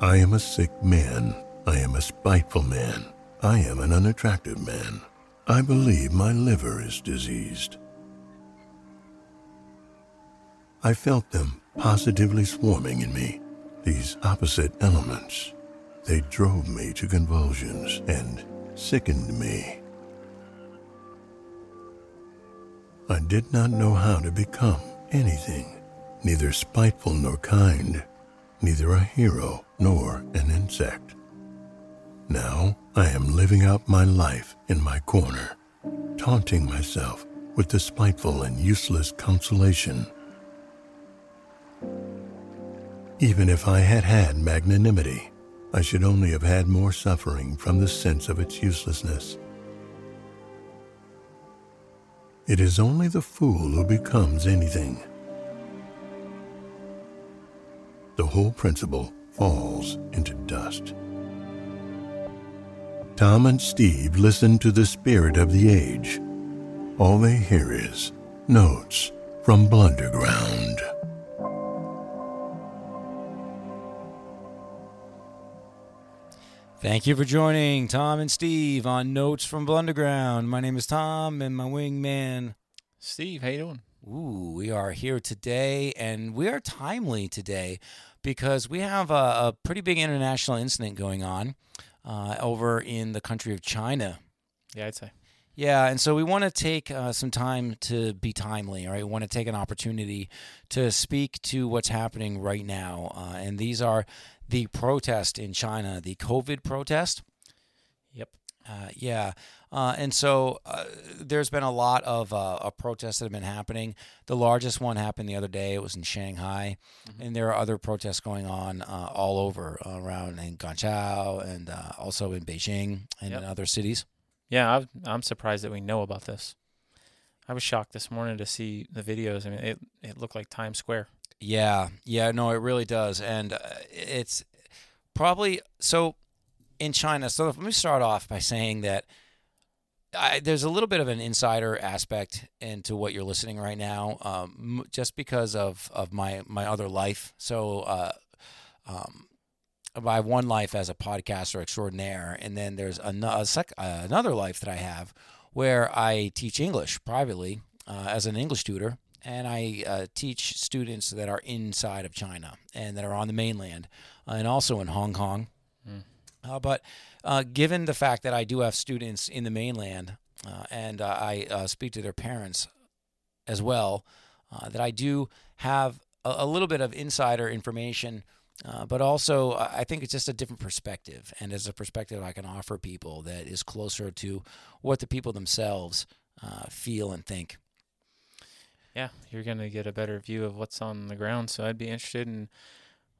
I am a sick man. I am a spiteful man. I am an unattractive man. I believe my liver is diseased. I felt them positively swarming in me, these opposite elements. They drove me to convulsions and sickened me. I did not know how to become anything, neither spiteful nor kind, neither a hero nor an insect. Now I am living out my life in my corner, taunting myself with the spiteful and useless consolation. Even if I had had magnanimity, I should only have had more suffering from the sense of its uselessness. It is only the fool who becomes anything. The whole principle falls into dust. Tom and Steve listen to the spirit of the age. All they hear is notes from Blunderground. Thank you for joining Tom and Steve on Notes from Blunderground. My name is Tom and my wingman. Steve, how you doing? Ooh, we are here today and we are timely today because we have a, a pretty big international incident going on uh, over in the country of China. Yeah, I'd say. Yeah, and so we want to take uh, some time to be timely, all right? We want to take an opportunity to speak to what's happening right now. Uh, and these are the protest in China, the COVID protest. Yep. Uh, yeah. Uh, and so uh, there's been a lot of, uh, of protests that have been happening. The largest one happened the other day. It was in Shanghai. And there are other protests going on uh, all over around in Guangzhou and uh, also in Beijing and Yep. in other cities. Yeah, I'm, I'm surprised that we know about this. I was shocked this morning to see the videos. I mean, it it looked like Times Square. Yeah, yeah, no, it really does, and uh, it's probably so in China. So let me start off by saying that I, there's a little bit of an insider aspect into what you're listening right now, um, just because of of my my other life. So. Uh, um, I have one life as a podcaster extraordinaire, and then there's an- sec- uh, another life that I have where I teach English privately uh, as an English tutor, and I uh, teach students that are inside of China and that are on the mainland, uh, and also in Hong Kong. Uh, but uh, given the fact that I do have students in the mainland, uh, and uh, I uh, speak to their parents as well, uh, that I do have a, a little bit of insider information. But also, I think it's just a different perspective, and as a perspective I can offer people that is closer to what the people themselves feel and think. Yeah, you're gonna get a better view of what's on the ground. So I'd be interested in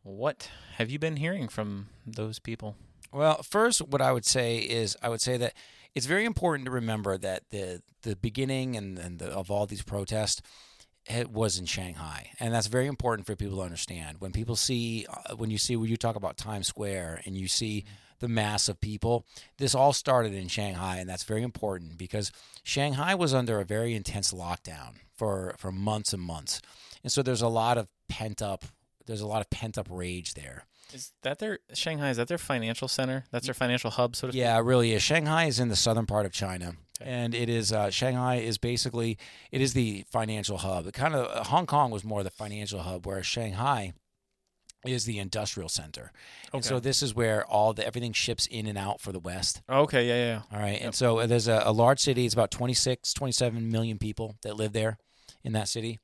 what have you been hearing from those people? Well, first, what I would say is I would say that it's very important to remember that the the beginning and, and the, of all these protests it was in Shanghai, and that's very important for people to understand. When people see, uh, when you see, when you talk about Times Square and you see the mass of people, this all started in Shanghai, and that's very important because Shanghai was under a very intense lockdown for for months and months, and so there's a lot of pent up, there's a lot of pent up rage there. Is that their Shanghai? Is that their financial center? That's their financial hub, sort of. Yeah, it really is. Shanghai is in the southern part of China. Okay. And it is uh, Shanghai is basically it is the financial hub. It kind of Hong Kong was more the financial hub, whereas Shanghai is the industrial center. And so this is where all the everything ships in and out for the West. Okay. Yeah. Yeah. yeah. All right. And so there's a, a large city. It's about 26, 27 million people that live there in that city.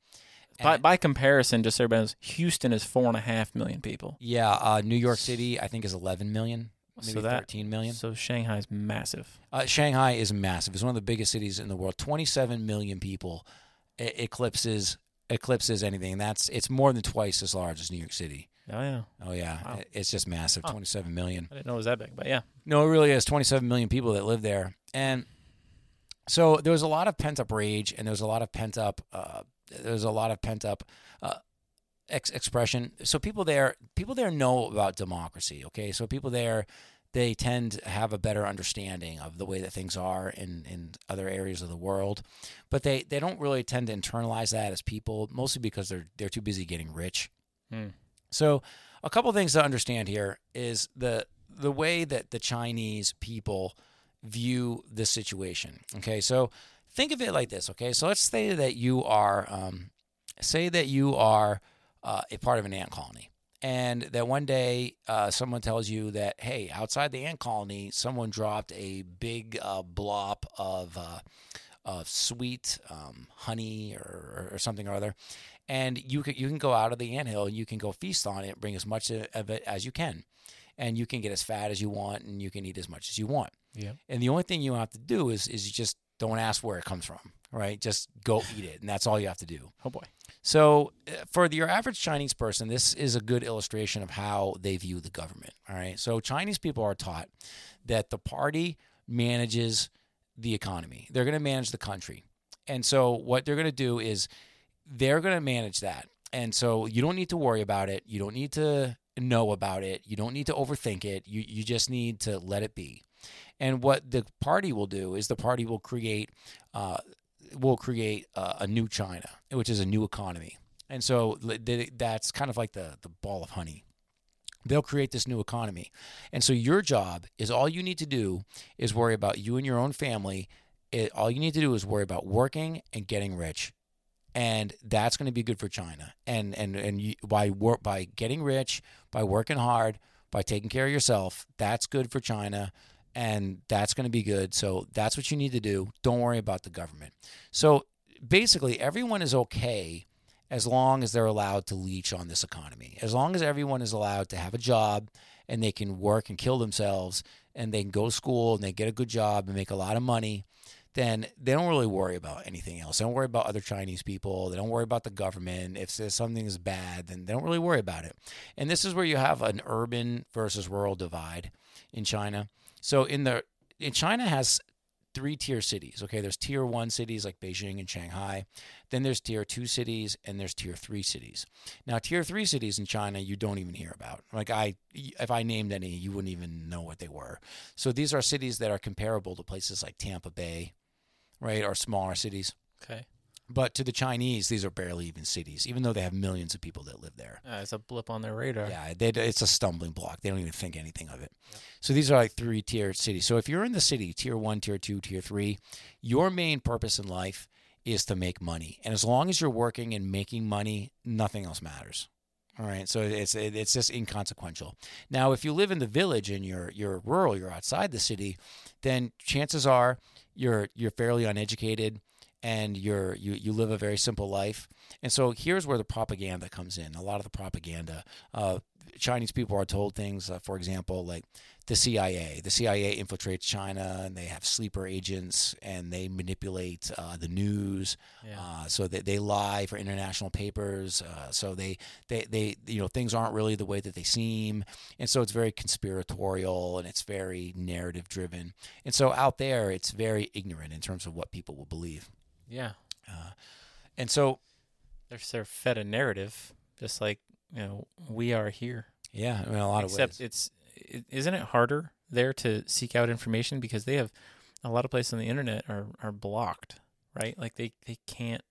By, by comparison, just so everybody knows, Houston is four and a half million people. yeah, uh, New York City I think is 11 million, maybe So that- 13 million. So Shanghai's massive. Uh, Shanghai is massive. It's one of the biggest cities in the world. 27 million people e- eclipses eclipses anything. That's it's more than twice as large as New York City. Oh yeah, Oh yeah, Wow. It's just massive. Huh. 27 million. I didn't know it was that big, but yeah. No, it really is 27 million people that live there. And so there was a lot of pent up rage and there was a lot of pent up uh, there was a lot of pent up uh, ex- expression. So people there people there know about democracy, okay? So people there they tend to have a better understanding of the way that things are in, in other areas of the world. But they, they don't really tend to internalize that as people, mostly because they're they're too busy getting rich. Hmm. So a couple things to understand here is the the way that the Chinese people view the situation. Okay, so think of it like this. Okay, so let's say that you are, um, say that you are uh, a part of an ant colony, and that one day uh, someone tells you that hey, outside the ant colony, someone dropped a big uh, blob of uh, of sweet um, honey or, or something or other, and you can you can go out of the ant hill and you can go feast on it, bring as much of it as you can, and you can get as fat as you want and you can eat as much as you want. Yeah. And the only thing you have to do is is just don't ask where it comes from, right? Just go eat it, and that's all you have to do. Oh boy. So, uh, for your average Chinese person, this is a good illustration of how they view the government. All right. So, Chinese people are taught that the party manages the economy, they're going to manage the country. And so, what they're going to do is they're going to manage that. And so, you don't need to worry about it. You don't need to know about it. You don't need to overthink it. You, you just need to let it be. And what the party will do is the party will create uh, will create uh, a new China, which is a new economy. And so that's kind of like the the ball of honey. They'll create this new economy. And so your job is all you need to do is worry about you and your own family. It, all you need to do is worry about working and getting rich. And that's going to be good for China. And and and you, by work by getting rich, by working hard, by taking care of yourself, that's good for China and that's going to be good. So that's what you need to do. Don't worry about the government. So basically, everyone is okay as long as they're allowed to leech on this economy. As long as everyone is allowed to have a job and they can work and kill themselves and they can go to school and they get a good job and make a lot of money, then they don't really worry about anything else. They don't worry about other Chinese people. They don't worry about the government. If something is bad, then they don't really worry about it. And this is where you have an urban versus rural divide in China. So in the in China has three tier cities. Okay, there's tier one cities like Beijing and Shanghai. Then there's tier two cities and there's tier three cities. Now, tier three cities in China you don't even hear about. Like I, if I named any, you wouldn't even know what they were. So these are cities that are comparable to places like Tampa Bay, right, or smaller cities. Okay. But to the Chinese, these are barely even cities, even though they have millions of people that live there. Uh, it's a blip on their radar. Yeah, they, it's a stumbling block. They don't even think anything of it. Yep. So these are like three tier cities. So if you're in the city, tier one, tier two, tier three, your main purpose in life is to make money. And as long as you're working and making money, nothing else matters. All right, so it's it's just inconsequential. Now, if you live in the village and you're you're rural, you're outside the city, then chances are you're you're fairly uneducated and you're you you live a very simple life. And so here's where the propaganda comes in. A lot of the propaganda. Uh, Chinese people are told things, uh, for example, like the CIA. The CIA infiltrates China, and they have sleeper agents, and they manipulate uh, the news, yeah. uh, so that they lie for international papers. Uh, so they, they, they, you know, things aren't really the way that they seem, and so it's very conspiratorial and it's very narrative driven. And so out there, it's very ignorant in terms of what people will believe. Yeah. Uh, and so they're, they're fed a narrative, just like you know we are here. Yeah, in a lot Except of ways. it's it, isn't it harder there to seek out information because they have a lot of places on the internet are are blocked, right? Like they they can't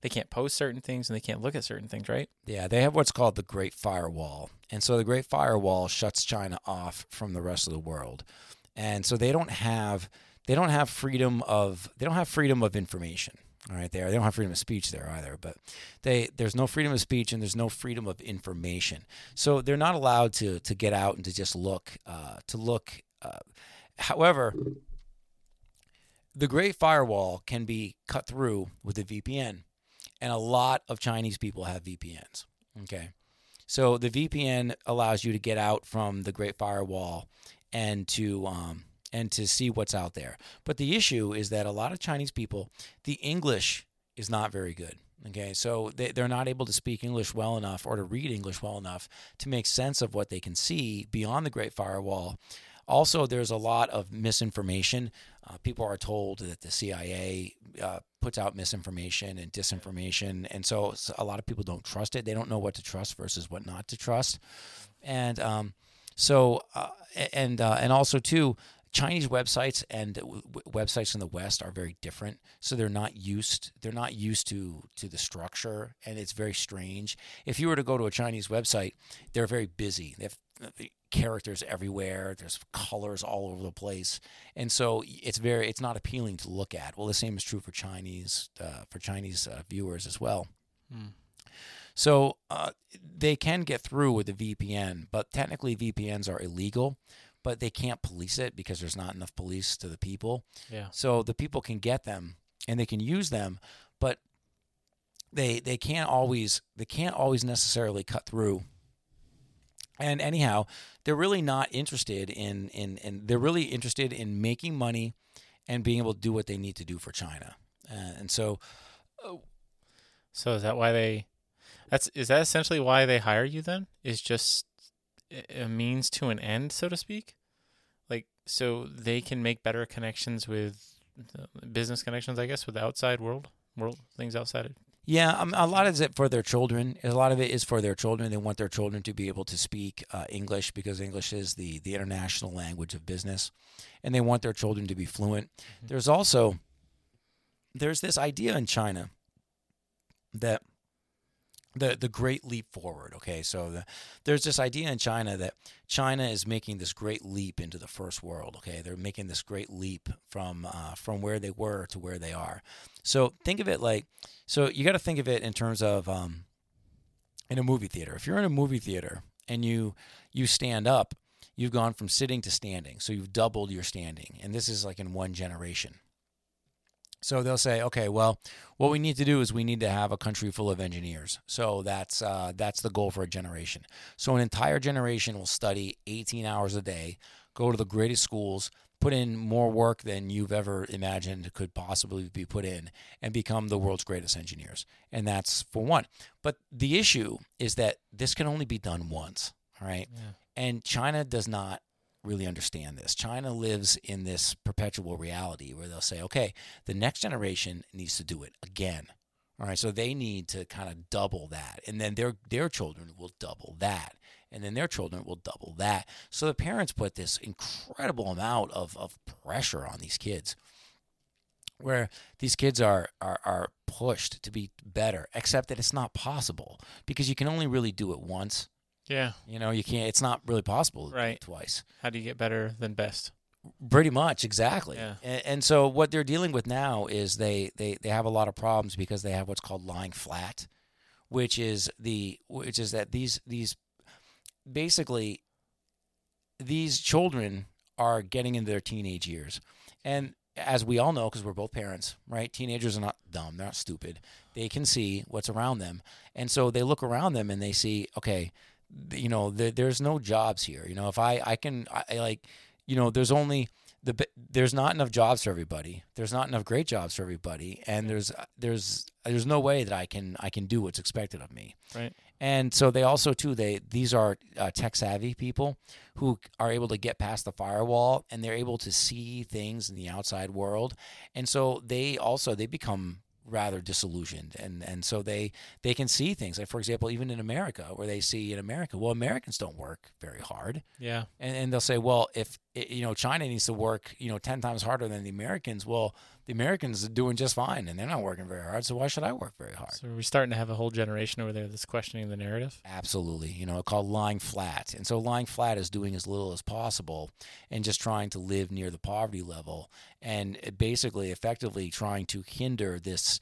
they can't post certain things and they can't look at certain things, right? Yeah, they have what's called the Great Firewall. And so the Great Firewall shuts China off from the rest of the world. And so they don't have they don't have freedom of they don't have freedom of information. All right, there they don't have freedom of speech there either, but they there's no freedom of speech and there's no freedom of information. So they're not allowed to to get out and to just look uh, to look. Uh, however, the Great Firewall can be cut through with a VPN, and a lot of Chinese people have VPNs. Okay, so the VPN allows you to get out from the Great Firewall and to um, and to see what's out there. But the issue is that a lot of Chinese people, the English is not very good. Okay, so they, they're not able to speak English well enough or to read English well enough to make sense of what they can see beyond the Great Firewall. Also, there's a lot of misinformation. Uh, people are told that the CIA uh, puts out misinformation and disinformation, and so a lot of people don't trust it. They don't know what to trust versus what not to trust, and um, so uh, and uh, and also too, Chinese websites and w- websites in the West are very different, so they're not used. They're not used to to the structure, and it's very strange. If you were to go to a Chinese website, they're very busy. They have uh, characters everywhere. There's colors all over the place, and so it's very it's not appealing to look at. Well, the same is true for Chinese uh, for Chinese uh, viewers as well. Hmm. So uh, they can get through with the VPN, but technically VPNs are illegal. But they can't police it because there's not enough police to the people. Yeah. So the people can get them and they can use them, but they they can't always they can't always necessarily cut through. And anyhow, they're really not interested in in, in they're really interested in making money and being able to do what they need to do for China. Uh, and so So is that why they? That's is that essentially why they hire you then? Is just a means to an end, so to speak. Like so they can make better connections with business connections, I guess, with the outside world, world things outside. Of, Yeah, um, a lot of it for their children. A lot of it is for their children. They want their children to be able to speak uh, English because English is the the international language of business, and they want their children to be fluent. There's also there's this idea in China that the the great leap forward. Okay, so the, there's this idea in China that China is making this great leap into the first world. Okay, they're making this great leap from uh, from where they were to where they are. So think of it like so you got to think of it in terms of um, in a movie theater. If you're in a movie theater and you you stand up, you've gone from sitting to standing. So you've doubled your standing, and this is like in one generation. So they'll say, okay, well, what we need to do is we need to have a country full of engineers. So that's uh, that's the goal for a generation. So an entire generation will study 18 hours a day, go to the greatest schools, put in more work than you've ever imagined could possibly be put in, and become the world's greatest engineers. And that's for one. But the issue is that this can only be done once. All right. yeah. And China does not really understand this. China lives in this perpetual reality where they'll say, okay, the next generation needs to do it again. All right, so they need to kind of double that, and then their their children will double that, and then their children will double that. So the parents put this incredible amount of, of pressure on these kids, where these kids are, are are pushed to be better, except that it's not possible because you can only really do it once. Yeah. You know, you can't. It's not really possible to do it Right. twice. How do you get better than best? Pretty much, exactly. Yeah. And, and so what they're dealing with now is they, they they have a lot of problems because they have what's called lying flat, which is the which is that these these basically these children are getting into their teenage years, and as we all know, because we're both parents, right? Teenagers are not dumb; they're not stupid. They can see what's around them, and so they look around them and they see, okay, you know, there, there's no jobs here. You know, if I I can I, I like, you know, there's only the there's not enough jobs for everybody. There's not enough great jobs for everybody, and there's there's there's no way that I can I can do what's expected of me. Right. And so they also too they these are uh, tech savvy people who are able to get past the firewall and they're able to see things in the outside world, and so they also they become rather disillusioned and and so they they can see things like for example even in America where they see in America well Americans don't work very hard Yeah. and, and they'll say, well, if i- you know China needs to work, you know, ten times harder than the Americans, well, the Americans are doing just fine, and they're not working very hard. So why should I work very hard? So we're we starting to have a whole generation over there that's questioning the narrative? Absolutely, you know, called lying flat, and so lying flat is doing as little as possible and just trying to live near the poverty level, and basically, effectively trying to hinder this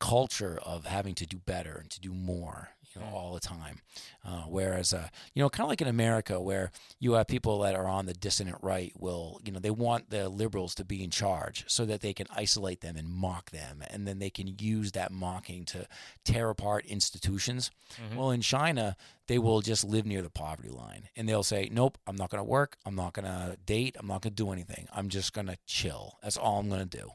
culture of having to do better and to do more you know all the time. Uh, whereas uh, you know kind of like in america where you have people that are on the dissonant right will you know they want the liberals to be in charge so that they can isolate them and mock them and then they can use that mocking to tear apart institutions. Well in china they will just live near the poverty line and they'll say nope i'm not going to work. I'm not going to date. I'm not going to do anything. I'm just going to chill. That's all i'm going to do.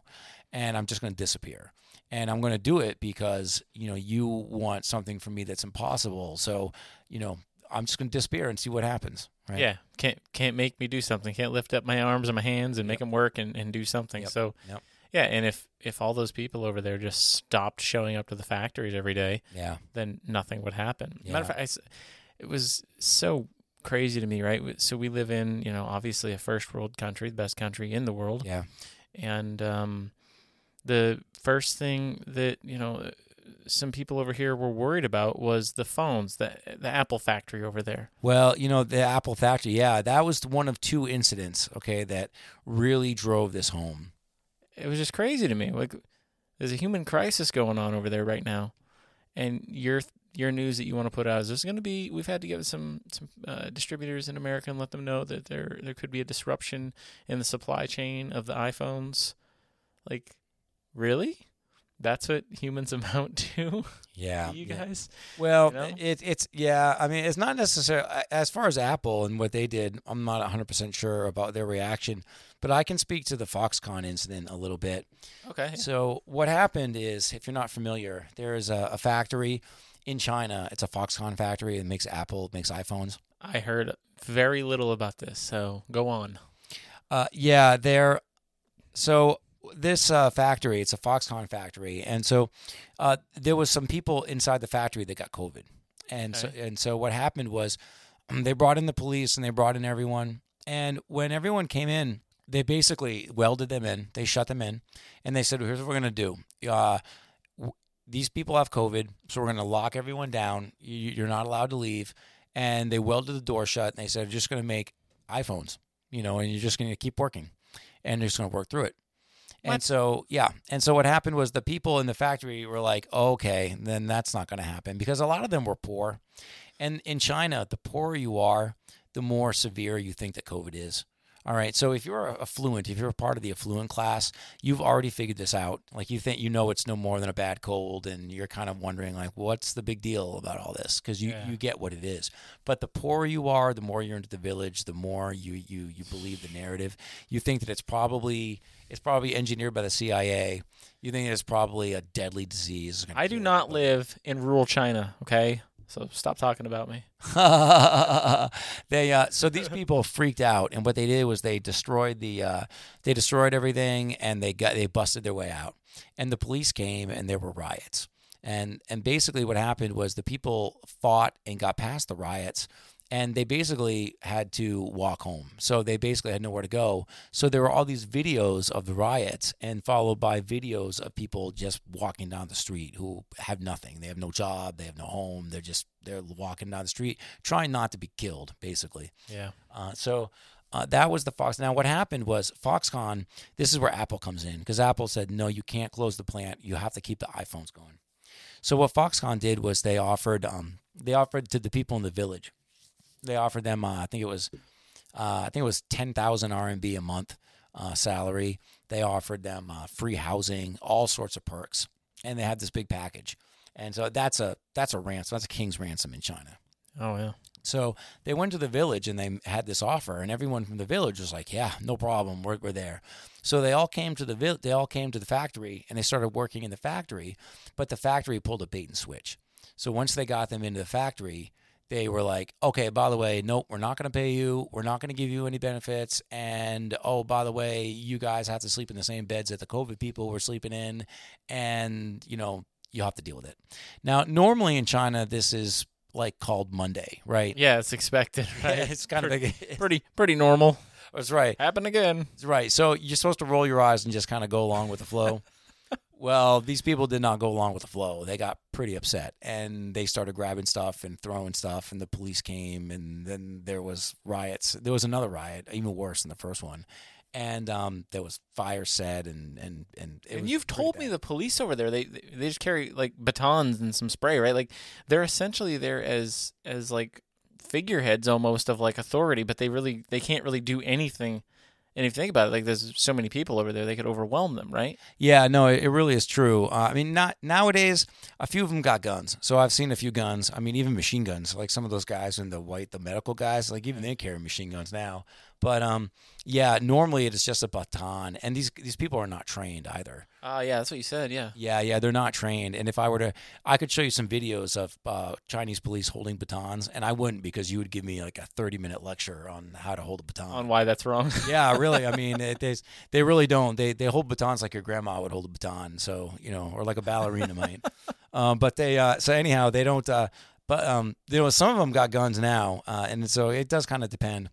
And i'm just going to disappear and I'm going to do it because you know you want something from me that's impossible. So you know I'm just going to disappear and see what happens. Right? Yeah. Can't can't make me do something. Can't lift up my arms and my hands and make 'em make them work and, and do something. Yep. So Yep. yeah. And if if all those people over there just stopped showing up to the factories every day, Yeah. then nothing would happen. Matter of fact, I it was so crazy to me, right? So we live in, you know, obviously a first world country, the best country in the world. Yeah. And um, the first thing that, you know, some people over here were worried about was the phones, the the Apple factory over there. Well, you know, the Apple factory, yeah, that was one of two incidents, okay, that really drove this home. It was just crazy to me. Like there's a human crisis going on over there right now. And your your news that you want to put out is there's going to be we've had to get some some uh, distributors in America and let them know that there there could be a disruption in the supply chain of the iPhones. Like really? that's what humans amount to. Yeah, you guys. Well, you know? it, it's yeah. I mean, it's not necessarily as far as Apple and what they did. I'm not 100 percent sure about their reaction, but I can speak to the Foxconn incident a little bit. Okay. So what happened is, if you're not familiar, there is a, a factory in China. It's a Foxconn factory. It makes Apple, it makes iPhones. I heard very little about this, so go on. Uh, yeah, they're so this uh, factory, it's a Foxconn factory, and so uh, there was some people inside the factory that got COVID, and okay. so and so what happened was um, they brought in the police and they brought in everyone, and when everyone came in, they basically welded them in, they shut them in, and they said, "Here's what we're gonna do." Uh, these people have COVID, so we're going to lock everyone down. You're not allowed to leave. And they welded the door shut, and they said, "We're just going to make iPhones, you know, and you're just going to keep working, and you're just going to work through it." And what? so, yeah. And so what happened was the people in the factory were like, oh, okay, then that's not going to happen because a lot of them were poor. And in China, the poorer you are, the more severe you think that COVID is. All right. So if you're affluent, if you're a part of the affluent class, you've already figured this out. Like you think you know it's no more than a bad cold, and you're kind of wondering like, what's the big deal about all this? Because you, yeah. you get what it is. But the poorer you are, the more you're into the village, the more you you you believe the narrative. You think that it's probably it's probably engineered by the CIA. You think it's probably a deadly disease. I do not live in rural China. Okay. So stop talking about me. they uh, so these people freaked out, and what they did was they destroyed the uh, they destroyed everything, and they got they busted their way out. And the police came, and there were riots. And and basically what happened was the people fought and got past the riots and they basically had to walk home. So they basically had nowhere to go. So there were all these videos of the riots, and followed by videos of people just walking down the street who have nothing. They have no job, they have no home. They're just they're walking down the street, trying not to be killed, basically. Yeah. Uh, so. Uh, that was the Fox. Now, what happened was Foxconn. This is where Apple comes in because Apple said, "No, you can't close the plant. You have to keep the iPhones going." So what Foxconn did was they offered um, they offered to the people in the village they offered them, uh, I think it was, uh, I think it was ten thousand RMB a month uh, salary. They offered them uh, free housing, all sorts of perks, and they had this big package. And so that's a that's a ransom. That's a king's ransom in China. Oh yeah. So they went to the village and they had this offer, and everyone from the village was like, "Yeah, no problem, we're, we're there." So they all came to the vi- they all came to the factory and they started working in the factory, but the factory pulled a bait and switch. So once they got them into the factory, they were like, okay, by the way, nope, we're not going to pay you. We're not going to give you any benefits. And oh, by the way, you guys have to sleep in the same beds that the COVID people were sleeping in. And, you know, you have to deal with it. Now, normally in China, this is like called Monday, right? Yeah, it's expected, right? it's kind pretty, of pretty, pretty normal. That's right. Happen again. That's right. So you're supposed to roll your eyes and just kind of go along with the flow. Well, these people did not go along with the flow. They got pretty upset and they started grabbing stuff and throwing stuff and the police came and then there was riots. There was another riot, even worse than the first one. And um, there was fire set and and and, and you've told bad. me the police over there they they just carry like batons and some spray right like they're essentially there as as like figureheads almost of like authority but they really they can't really do anything and if you think about it, like there's so many people over there, they could overwhelm them, right? Yeah, no, it, really is true. Uh, I mean, not nowadays. A few of them got guns, so I've seen a few guns. I mean, even machine guns. Like some of those guys in the white, the medical guys, like even they carry machine guns now. But um, yeah, normally it is just a baton, and these these people are not trained either. Uh, yeah, that's what you said. Yeah. Yeah, yeah, they're not trained. And if I were to, I could show you some videos of uh, Chinese police holding batons, and I wouldn't because you would give me like a thirty minute lecture on how to hold a baton. On why that's wrong. yeah, really. I mean, it, they they really don't. They they hold batons like your grandma would hold a baton. So you know, or like a ballerina might. Um, but they uh, so anyhow, they don't. Uh, But um, you know, some of them got guns now, uh, and so it does kind of depend.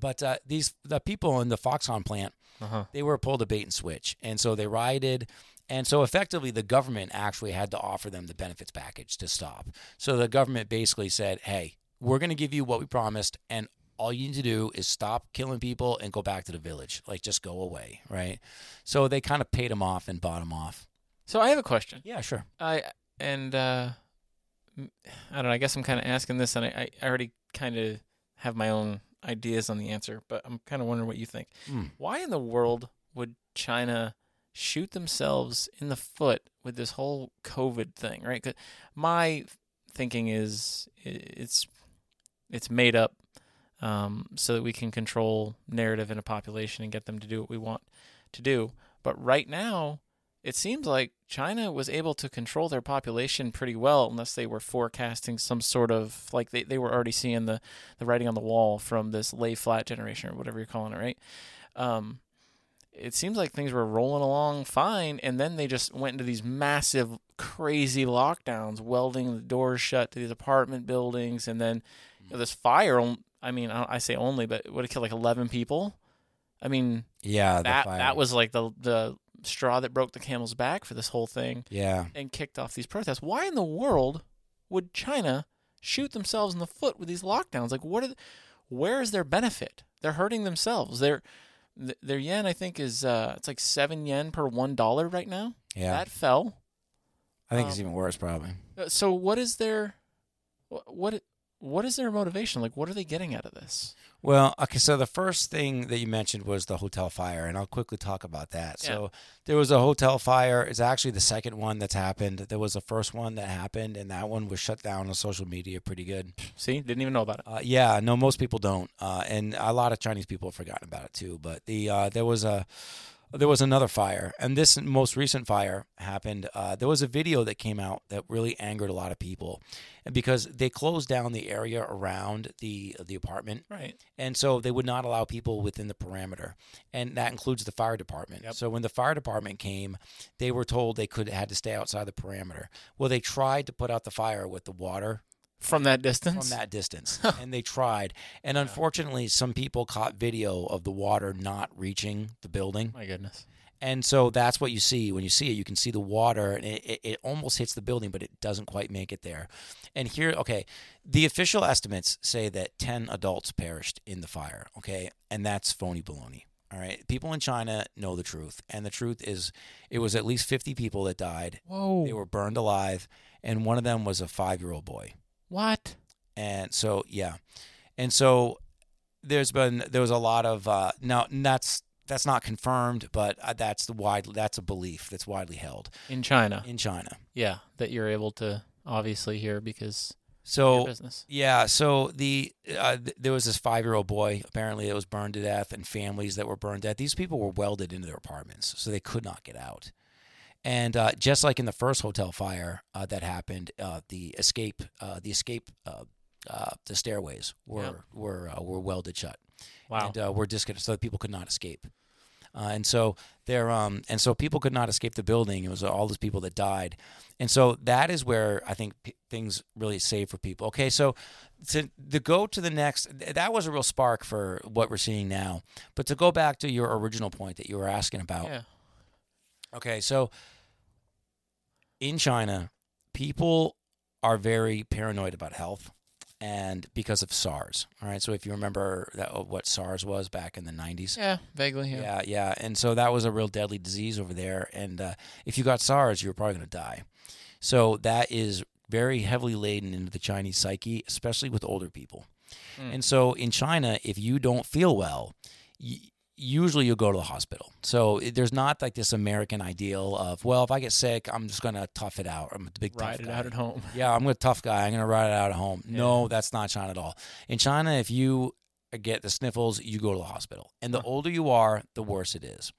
But uh, these the people in the Foxconn plant, Uh-huh. they were pulled a bait and switch, and so they rioted. And so effectively, the government actually had to offer them the benefits package to stop. So the government basically said, "Hey, we're going to give you what we promised, and all you need to do is stop killing people and go back to the village. Like, just go away, right?" So they kind of paid them off and bought them off. So I have a question. Yeah, sure. I and uh, I don't know. I guess I'm kind of asking this, and I, I already kind of have my own ideas on the answer, but I'm kind of wondering what you think. Hmm. Why in the world would China shoot themselves in the foot with this whole COVID thing? Right? 'Cause my thinking is it's it's made up um, so that we can control narrative in a population and get them to do what we want to do. But right now, it seems like China was able to control their population pretty well, unless they were forecasting some sort of like they, they were already seeing the, the writing on the wall from this lay flat generation or whatever you're calling it, right? Um, it seems like things were rolling along fine, and then they just went into these massive, crazy lockdowns, welding the doors shut to these apartment buildings, and then you know, this fire. I mean, I I say only, but would have killed like 11 people. I mean, Yeah, that fire. that was like the the straw that broke the camel's back for this whole thing yeah. and kicked off these protests. Why in the world would China shoot themselves in the foot with these lockdowns? Like, what? Are the, where is their benefit? They're hurting themselves. Their their yen, I think, is uh, it's like seven yen per one dollar right now. Yeah, That fell. I think it's um, even worse, probably. Uh, So, what is their what what is their motivation? Like, what are they getting out of this? Well, okay, so the first thing that you mentioned was the hotel fire, and I'll quickly talk about that. Yeah. So there was a hotel fire. It's actually the second one that's happened. There was the first one that happened, and that one was shut down on social media pretty good. See, didn't even know about it. Uh, yeah, no, most people don't, uh, and a lot of Chinese people have forgotten about it too. But the uh, there was a there was another fire, and this most recent fire happened. Uh, there was a video that came out that really angered a lot of people, and because they closed down the area around the the apartment, Right. and so they would not allow people within the perimeter, and that includes the fire department. Yep. So when the fire department came, they were told they could had to stay outside the perimeter. Well, they tried to put out the fire with the water From that distance. from that distance. And they tried. And unfortunately some people caught video of the water not reaching the building. My goodness. and so that's what you see. When you see it you can see the water and it, it, it almost hits the building but it doesn't quite make it there. And here okay the official estimates say that 10 adults perished in the fire okay? And that's phony baloney all right? People in china know the truth. And the truth is it was at least 50 people that died. Whoa. they were burned alive and one of them was a five year old boy what? and so yeah and so there's been there was a lot of uh now that's that's not confirmed but uh, that's the wide that's a belief that's widely held In China. in china Yeah, that you're able to obviously hear because so business. yeah so the uh, th- there was this five year old boy apparently that was burned to death and families that were burned to death these people were welded into their apartments so they could not get out and uh, just like in the first hotel fire uh, that happened, uh, the escape, uh, the escape, uh, uh, the stairways were Yeah. were uh, were welded shut, Wow. and uh, were disconnected so that people could not escape. Uh, and so there, um, and so people could not escape the building. It was all those people that died, and so that is where I think p- things really save for people. Okay, so to to go to the next, th- that was a real spark for what we're seeing now. But to go back to your original point that you were asking about, yeah. Okay, so in China, people are very paranoid about health and because of SARS. All right, so if you remember that uh, what SARS was back in the 90s. Yeah, vaguely. Yeah. Yeah, yeah. And so that was a real deadly disease over there and uh, if you got SARS, you were probably going to die. So that is very heavily laden into the Chinese psyche, especially with older people. Mm. And so in China, if you don't feel well, y- usually you'll go to the hospital. So it- there's not like this American ideal of, well, if I get sick, I'm just going to tough it out. I'm a big Ride tough it guy. out at home. Yeah, I'm a tough guy. I'm going to ride it out at home. No, that's not China at all. In China, if you get the sniffles, you go to the hospital. And the Huh. older you are, the worse it is.